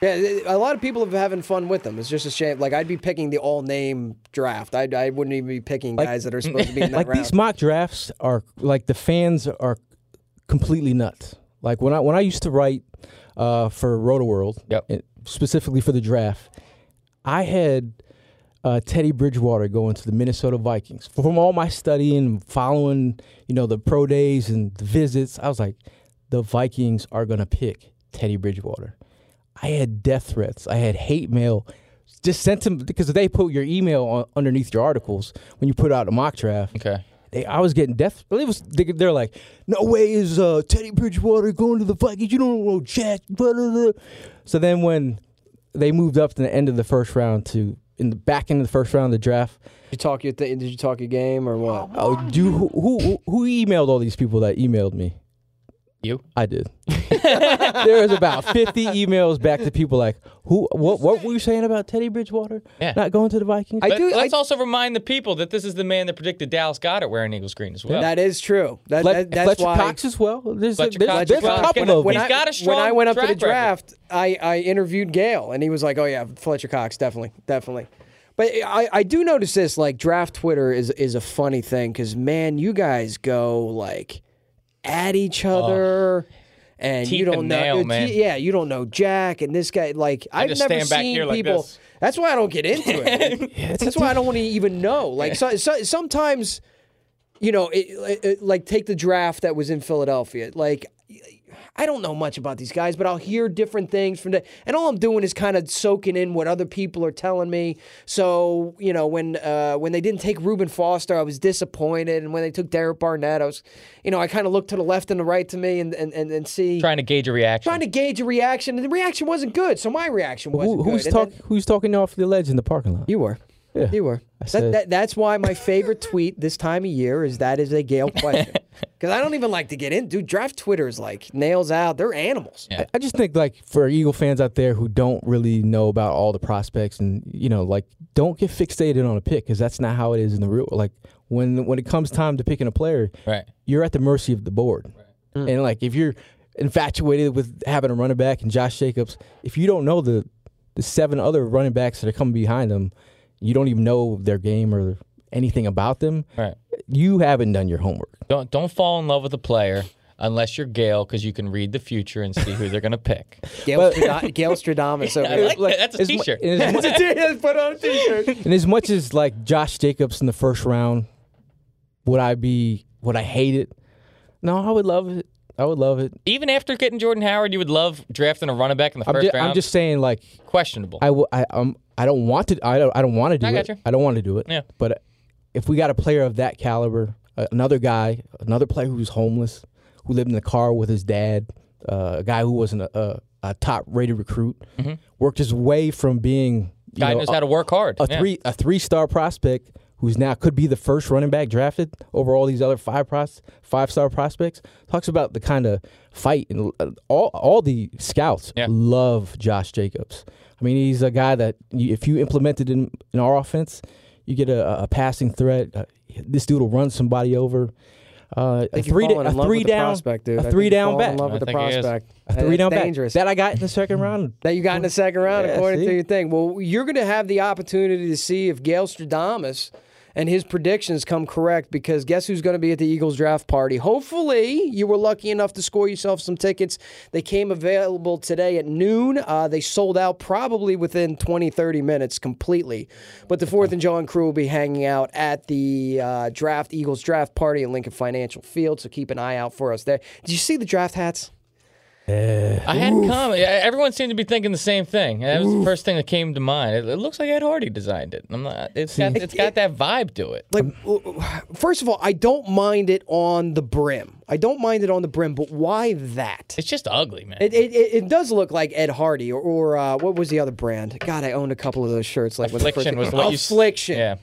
Yeah, a lot of people have been having fun with them. It's just a shame. Like I'd be picking the all-name draft. I, I wouldn't even be picking guys that are supposed to be in that like round. these mock drafts are like the fans are completely nuts. Like when I when I used to write uh, for Rotoworld, Yep. specifically for the draft, I had uh, Teddy Bridgewater going to the Minnesota Vikings. From all my studying, following, you know, the pro days and the visits, I was like, the Vikings are gonna pick Teddy Bridgewater. I had death threats. I had hate mail. Just sent them because they put your email on, underneath your articles when you put out a mock draft. Okay. They, I was getting death. It was they, they're like, no way is uh, Teddy Bridgewater going to the Vikings. You don't know Jack. Blah, blah, blah. So then when they moved up to the end of the first round to in the back end of the first round of the draft, Did you talk your th- Did you talk your game or what? oh, do who, who who emailed all these people that emailed me? You? I did. there was about fifty emails back to people like, who? What? What were you saying about Teddy Bridgewater Yeah. not going to the Vikings? I do. let's I, also remind the people that this is the man that predicted Dallas Goedert wearing Eagles green as well. that is true. That, Flet- that- that's Fletcher why. Cox as well. There's, Fletcher there's, Cox there's as well. a couple of when He's I, got a strong when I went up to the draft, I, I interviewed Gayle, and he was like, "Oh yeah, Fletcher Cox, definitely, definitely." But I, I do notice this, like draft Twitter is is a funny thing because man, you guys go like at each other. And you don't and know, nail, uh, man. yeah, you don't know Jack and this guy. Like I've just never stand back seen here like people. this. That's why I don't get into it. That's why I don't want to even know. Like so, so, sometimes, you know, it, it- it- like take the draft that was in Philadelphia. Like I don't know much about these guys, but I'll hear different things from the, and all I'm doing is kind of soaking in what other people are telling me. So you know, when uh, when they didn't take Reuben Foster, I was disappointed, and when they took Derek Barnett, I was, you know, I kind of looked to the left and the right to me and and and, and see. Trying to gauge a reaction. Trying to gauge a reaction, and the reaction wasn't good. So my reaction wasn't Who, who's good. And talk, Who's talking off the ledge in the parking lot? you were. Yeah. You were. That, that, that's why my favorite tweet this time of year is that is a Gayle question. Because I don't even like to get in. Dude, draft Twitter is like nails out. They're animals. Yeah. I- I just think like for Eagle fans out there who don't really know about all the prospects and you know like don't get fixated on a pick because that's not how it is in the real like when when it comes time to picking a player Right. you're at the mercy of the board and like if you're infatuated with having a running back and Josh Jacobs if you don't know the the seven other running backs that are coming behind them you don't even know their game or anything about them Right. you haven't done your homework Don't don't fall in love with a player unless you're Gayle because you can read the future and see who they're going to pick. Gayle, Strada- Gayle Stradamus over I there. like that. That's a as mu- t-shirt. and as mu- Put on a t-shirt. And as much as like Josh Jacobs in the first round, would I be would I hate it? No, I would love it. I would love it. Even after getting Jordan Howard, you would love drafting a running back in the I'm first just, round. I'm just saying like questionable. I will I um I don't want to I don't I don't want to do I it. got you. I don't want to do it. Yeah. But if we got a player of that caliber, uh, another guy, another player who's homeless, who lived in the car with his dad, uh, a guy who wasn't a, a, a top rated recruit, worked his way from being you Guy know, knows a- how to work hard. a Yeah. three a three star prospect who's now could be the first running back drafted over all these other five pros, five star prospects talks about the kind of fight and uh, all all the scouts Yeah. love Josh Jacobs. I mean, he's a guy that you, if you implemented in in our offense, you get a, a passing threat. Uh, this dude will run somebody over. Uh, a three, da- a three down, prospect, dude. I a think three you're down falling back, in love with the think he is. prospect. a three That's down back dangerous. that I got in the second round. that you got in the second round, Yeah, according see? to your thing. Well, you're going to have the opportunity to see if Gayle Stradamus and his predictions come correct because guess who's going to be at the Eagles draft party? Hopefully, you were lucky enough to score yourself some tickets. They came available today at noon. Uh, they sold out probably within 20, 30 minutes completely. But the Fourth and Jawn crew will be hanging out at the uh, draft Eagles draft party at Lincoln Financial Field. So keep an eye out for us there. Did you see the draft hats? I hadn't come. Everyone seemed to be thinking the same thing. That was the first thing that came to mind. It, it looks like Ed Hardy designed it. I'm not. It's got. It's got that vibe to it. Like, first of all, I don't mind it on the brim. I don't mind it on the brim, but why that? It's just ugly, man. It, it, it, does look like Ed Hardy or, or uh, what was the other brand? God, I owned a couple of those shirts. Like the Affliction first- was what you Affliction. yeah.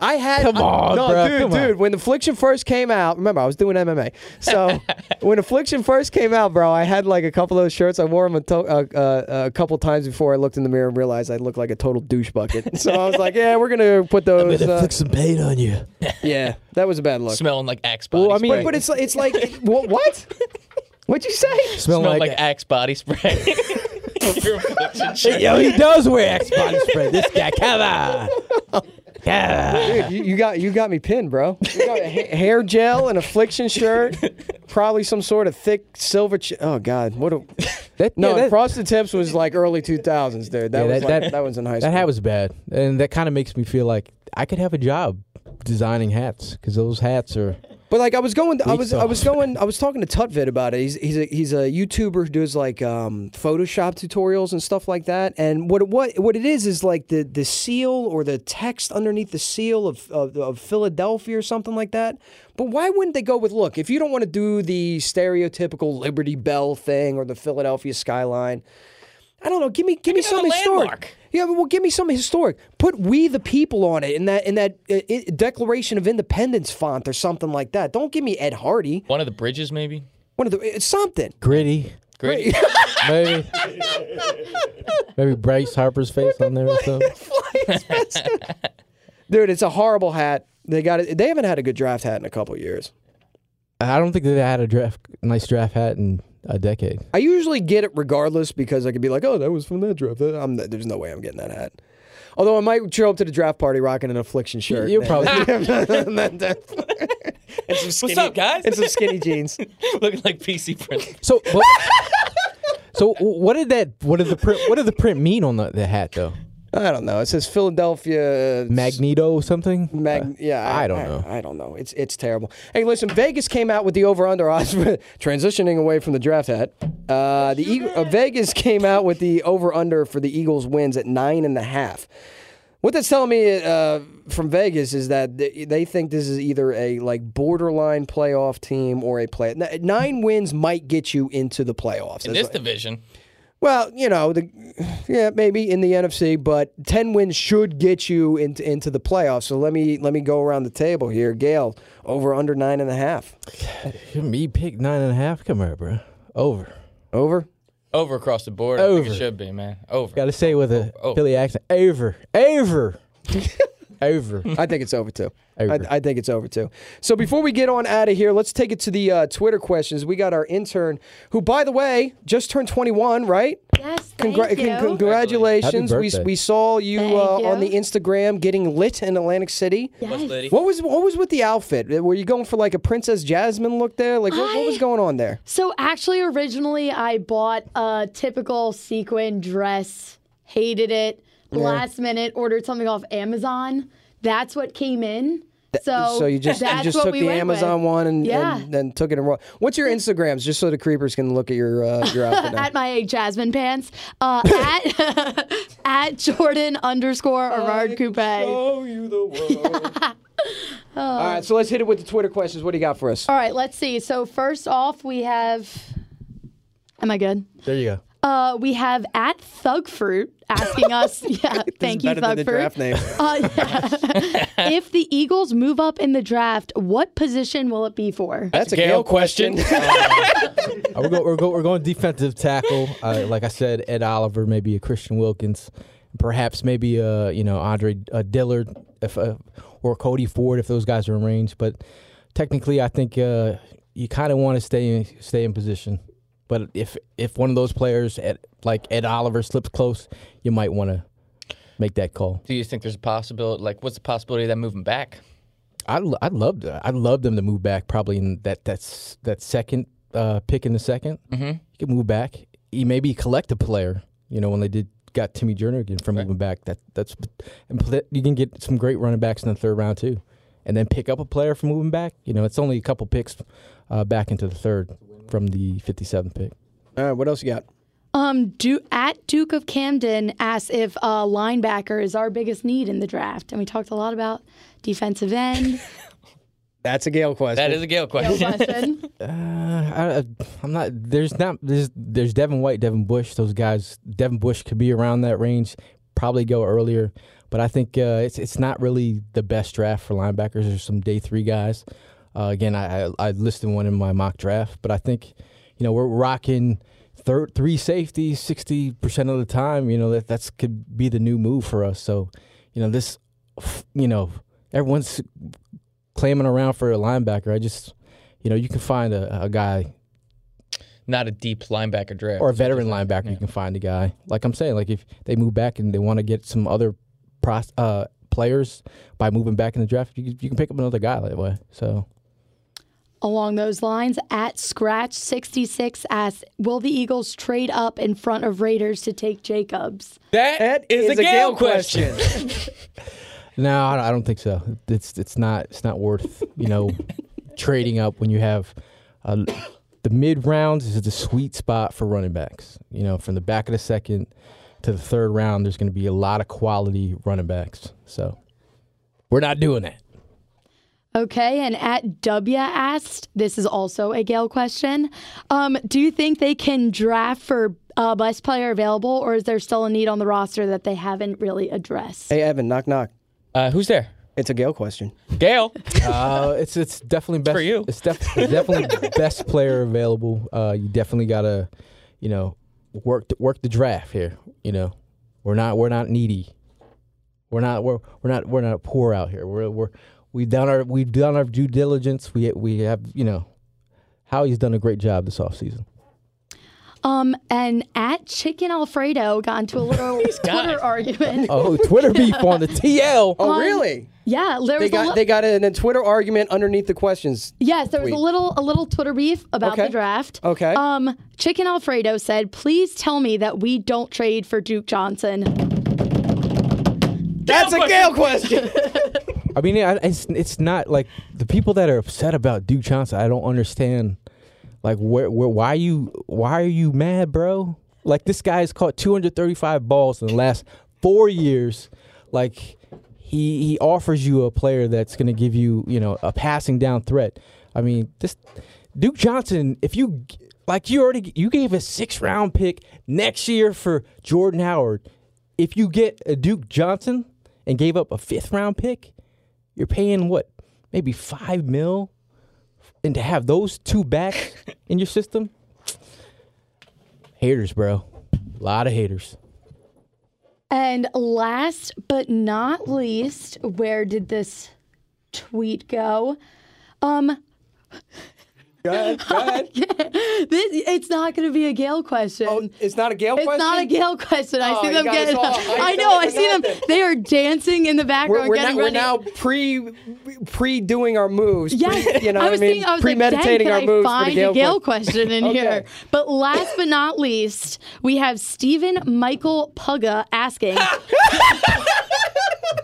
I had Come I- on, no, bruh, dude, come on. When Affliction first came out, remember I was doing MMA. So when Affliction first came out, bro, I had like a couple of those shirts. I wore them a, to- uh, uh, a couple times before I looked in the mirror and realized I looked like a total douche bucket. so I was like, yeah, we're gonna put those. I'm going uh, took some paint on you. yeah, that was a bad look. Smelling like Axe body Well, I mean- spray. But, but it's it's like what? what? What'd you say? Smell like, like, Axe body spray. Your Affliction shirt. Yo, he does wear Axe body spray. This guy, come on. On. Dude, you, you got you got me pinned, bro. You got a ha- hair gel, an affliction shirt, probably some sort of thick silver. Ch- oh God, what a That, no! yeah, that, Frosted Tips was like early two thousands, dude. That Yeah, was that- like, that- that was in high school. that hat was bad, and that kind of makes me feel like I could have a job designing hats because those hats are. But like I was going, I Weak was, I was going, I was talking to Tutvid about it. He's he's a he's a YouTuber who does like um, Photoshop tutorials and stuff like that. And what what what it is is like the the seal or the text underneath the seal of of, of Philadelphia or something like that. But why wouldn't they go with look? If you don't want to do the stereotypical Liberty Bell thing or the Philadelphia skyline, I don't know. Give me give me it some a historic. Landmark. Yeah, well, give me some historic. Put "We the People" on it in that in that uh, i Declaration of Independence font or something like that. Don't give me Ed Hardy. One of the bridges, maybe. One of the it's something. Gritty, Gritty. maybe. maybe Bryce Harper's face on there or something. Dude, it's a horrible hat. They got it. They haven't had a good draft hat in a couple years. I don't think they had a draft, nice draft hat in a decade. I usually get it regardless because I could be like, oh, that was from that draft. Uh, I'm, there's no way I'm getting that hat. Although I might show up to the draft party rocking an affliction shirt. You'll probably. and some skinny, up, guys? And some skinny jeans. Looking like PC print. So, what, so what did that? What did the print? What did the print mean on the, the hat though? I don't know. It says Philadelphia Magneto something? Mag- yeah, I don't know. I, don't know. It's it's terrible. Hey, listen, Vegas came out with the over under odds transitioning away from the draft hat. Uh, the Eagle, uh, Vegas came out with the over under for the Eagles wins at nine and a half. What that's telling me uh, from Vegas is that they, they think this is either a like borderline playoff team or a play. Nine wins might get you into the playoffs. In That's this division, well, you know, the yeah, maybe in the NFC, but ten wins should get you into into the playoffs. So let me let me go around the table here. Gayle, over under nine and a half. Me pick nine and a half. Come here, bro. Over. Over. over across the board. I think Over. it should be, man. Over. Got to say with a Oh. Philly accent. Over. Over. over. I think it's over too. Over. I, I think it's over too. So before we get on out of here, let's take it to the uh, Twitter questions. We got our intern, who, by the way, just turned 21, right? Yes, thank Congra- you. con- congratulations. Happy We, birthday. we saw you, uh, you. on the Instagram getting lit in Atlantic City. Yes. What was what was with the outfit? Were you going for like a Princess Jasmine look there? Like what, what was going on there? So actually, originally I bought a typical sequin dress, hated it. Last minute, ordered something off Amazon. That's what came in. So, So you just you just took we the Amazon with. one and, Yeah. and then took it and ro- What's your Instagrams just so the creepers can look at your uh, your outfit now? at my Jasmine pants. Uh, at at Jordan underscore Arard Coupe. Show you the world. All right, so let's hit it with the Twitter questions. What do you got for us? All right, let's see. So first off, we have. Am I good? There you go. Uh, we have at Thugfruit asking us. Yeah, thank you, Better than the Thugfruit. draft name. Uh, yeah. if the Eagles move up in the draft, what position will it be for? That's a Gayle Gayle question. Uh, we're, go, we're, go, we're going defensive tackle. Uh, like I said, Ed Oliver, maybe a Christian Wilkins, perhaps maybe uh, you know Andre uh, Dillard, if uh, or Cody Ford if those guys are in range. But technically, I think uh, you kind of want to stay in, stay in position. But if if one of those players, at, like Ed Oliver, slips close, you might want to make that call. Do you think there's a possibility? Like, what's the possibility of them moving back? I'd, l- I'd love to. I'd love them to move back. Probably in that that's that second uh, pick in the 2nd Mm-hmm. You can move back. You maybe collect a player. You know when they did got Timmy Jernigan from moving back. That that's and you can get some great running backs in the third round too, and then pick up a player from moving back. You know it's only a couple picks uh, back into the third from the 57th pick. All right, what else you got? Um, du- at Duke of Camden asks if uh, linebacker is our biggest need in the draft, and we talked a lot about defensive end. That's a Gayle question. That is a Gayle No question. question. I, I- I'm not. There's not. There's there's Devin White, Devin Bush. Those guys. Devin Bush could be around that range. Probably go earlier, but I think uh, it's it's not really the best draft for linebackers. There's some day three guys. Uh, again, I, I I listed one in my mock draft, but I think you know we're rocking third three safeties sixty percent of the time. You know that that's could be the new move for us. So you know this, you know everyone's clamming around for a linebacker. I just you know you can find a, a guy Not a deep linebacker draft. or a veteran linebacker, you can find a guy. Like I'm saying, like if they move back and they want to get some other pros, uh, players by moving back in the draft, you, can- you can pick up another guy that way. So Along those lines, at Scratch66 asks, will the Eagles trade up in front of Raiders to take Jacobs? that is, a Gayle, question. no, I don't- I don't think so. It's it's not it's not worth you know trading up when you have uh, the mid rounds is the sweet spot for running backs. You know, from the back of the second to the third round, there's going to be a lot of quality running backs. So we're not doing that. Okay, and at W asked, this is also a Gayle question. Um, do you think they can draft for uh, best player available, or is there still a need on the roster that they haven't really addressed? Hey, Evan, knock knock. Uh, who's there? It's a Gayle question. Gayle. Uh, it's it's definitely best for you. It's, def- it's definitely best player available. Uh, you definitely gotta, you know, work the, work the draft here. You know, we're not we're not needy. We're not we're we're not we're not poor out here. We're we're we've done our we've done our due diligence. We we have you know, Howie's done a great job this offseason. Um, and at Chicken Alfredo got into a little Twitter argument. Oh, Twitter beef on the TL. Oh, Um, really? Yeah, there They was a got li- they got in a Twitter argument underneath the questions. yes, there was a little a little Twitter beef about Okay. the draft. Okay. Um, Chicken Alfredo said, "Please tell me that we don't trade for Duke Johnson." That's a Gayle question. I mean, I- it's it's not like the people that are upset about Duke Johnson. I don't understand. Like, where, where, why you, why are you mad, bro? Like, this guy has caught 235 balls in the last four years. Like, he he offers you a player that's going to give you, you know, a passing down threat. I mean, this Duke Johnson. If you like, you already you gave a six round pick next year for Jordan Howard. If you get a Duke Johnson and gave up a fifth round pick, you're paying what, maybe five mil, and to have those two back in your system, haters, bro, a lot of haters. And last but not least, where did this tweet go? Um, go ahead. Go ahead. this, it's not going to be a Gayle question. Oh, it's not a Gayle question. It's question. not a Gayle question. I Oh, see you them got us getting. all I know. up I for see them. nothing. They are dancing in the background, We're, we're, getting now, we're ready. now pre pre doing our moves. Yes, pre, you know I what was I mean? thinking, I was like, premeditating dang, our can moves I for find the Gayle, a Gayle question. question in Okay. here. But last but not least, we have Stephen Michael Pugga asking,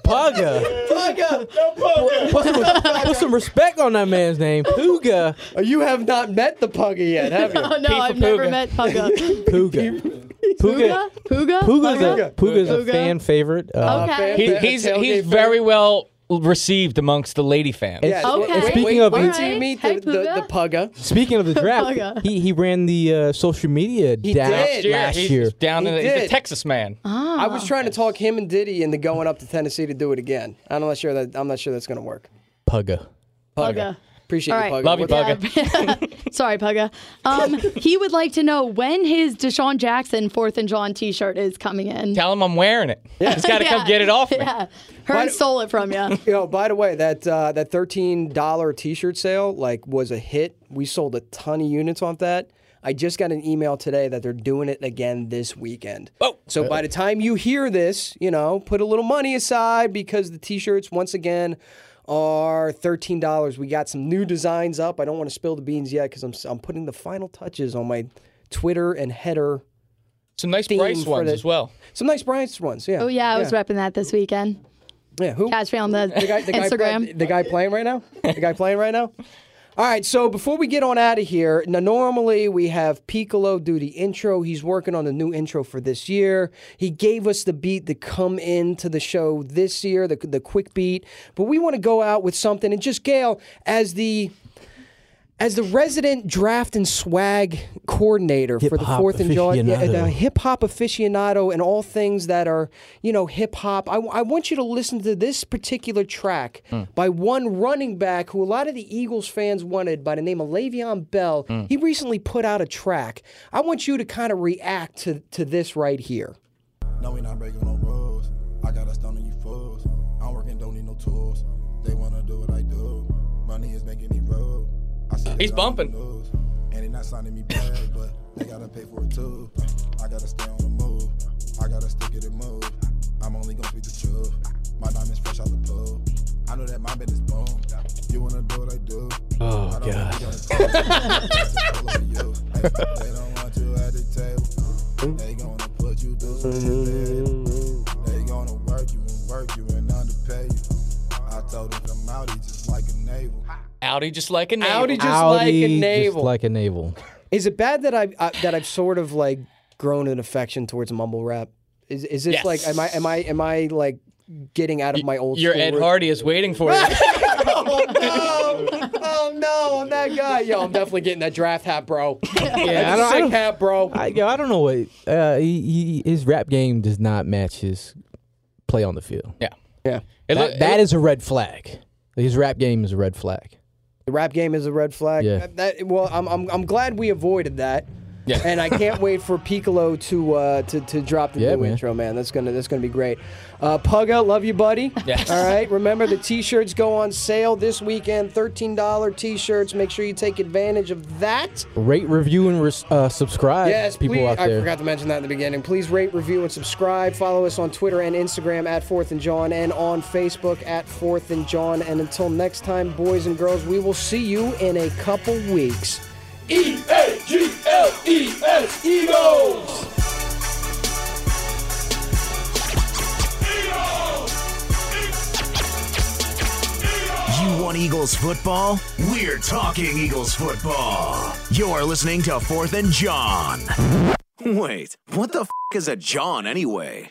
Pugga. Put some, put some respect on that man's name. Puga. Oh, You have not met the Pugga yet, have you? "Oh no, for I've never met Pugga." Puga. Puga, Puga, Puga's a, Puga's a Pugga? fan favorite. Uh, Okay. He, he's he's very well received amongst the lady fans. Yes. well, Okay. wait- Speaking wait, of- wait All till you right. meet Hey, the, the, the Pugga. Speaking of the draft, he, he ran the uh, social media He down did. last he's year. down He in the, a Texas man. Ah. I was trying to talk him and Diddy into going up to Tennessee to do it again. I'm not sure that I'm not sure that's going to work. Pugga. Pugga. Appreciate All you, right. Pugga. Love you, What- Pugga. Sorry, Pugga. Um, he would like to know when his DeSean Jackson Fourth and Jawn T-shirt is coming in. Tell him I'm wearing it. He's got to Yeah. come get it off me. Yeah, Hearn Why- stole it from you. You know, by the way, that uh, that thirteen dollar T-shirt sale like was a hit. We sold a ton of units on that. I just got an email today that they're doing it again this weekend. Oh. so by the time you hear this, you know, put a little money aside because the T-shirts once again are $13. We got some new designs up. I don't want to spill the beans yet because I'm, I'm putting the final touches on my Twitter and header. Some nice theme Bryce ones the- as well. Some nice Bryce ones, yeah. Oh yeah, I was repping that this weekend. Yeah, who? Catch me on the, the guy, the guy, Instagram. the guy playing right now? The guy playing right now? All right, so before we get on out of here, now normally we have Piccolo do the intro. He's working on the new intro for this year. He gave us the beat to come into the show this year, the, the quick beat. But we want to go out with something. And just Gayle, as the as the resident draft and swag coordinator for the Fourth and July, yeah, the hip hop aficionado, and all things that are, you know, hip hop, I, I want you to listen to this particular track hmm. by one running back who a lot of the Eagles fans wanted by the name of Le'Veon Bell. Hmm. He recently put out a track. I want you to kind of react to, to this right here. No, we not breaking no He's they on the bumping. And they not signing me back, but they gotta pay for it too. I gotta stay on the move. I gotta stick it and move. I'm only gonna speak the truth. My diamonds fresh out the pool. I know that my bed is boom. You wanna do what I do. Oh, I don't God. think we gonna talk. It's all over you. They don't want you at the table. They gonna put you through Audi just like a navel. Audi just Audi, like a just navel. like a navel. Is it bad that I uh, that I've sort of like grown an affection towards mumble rap? Is is this Yes. like am I am I am I like getting out of my old Your Ed Hardy is waiting for you. oh no! Oh no! I'm that guy. Yo, I'm definitely getting that draft hat, bro. Yeah, I That's don't, a I sick don't, hat, bro. I, yo, I don't know what uh, he, he, his rap game does not match his play on the field. yeah. yeah, It That, look- that it- is a red flag. His rap game is a red flag. The rap game is a red flag. Yeah. That, well, I'm, I'm I'm glad we avoided that. Yeah. And I can't wait for Piccolo to uh, to to drop the Yeah, new man. intro, man. That's gonna that's gonna be great. Uh, Pugga, love you, buddy. Yes. All right. Remember the t-shirts go on sale this weekend. Thirteen dollar t-shirts. Make sure you take advantage of that. Rate, review, and res- uh, subscribe. Yes, people please. out I forgot to mention that in the beginning. Please rate, review, and subscribe. Follow us on Twitter and Instagram at Fourth and Jawn, and on Facebook at Fourth and Jawn. And until next time, boys and girls, we will see you in a couple weeks. E A G L E S Eagles. You want Eagles football? We're talking Eagles football. You're listening to Fourth and Jawn. Wait, what the f is a Jawn anyway?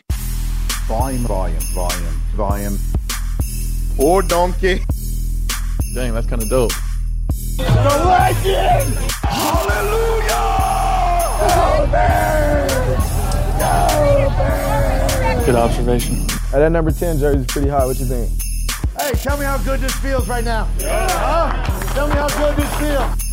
Volume, volume, volume, volume. Or donkey. Dang, that's kind of dope. Good observation. Hey, that number 10 jersey is pretty hot. What you think? Hey, tell me how good this feels right now. Huh? Tell me how good this feels.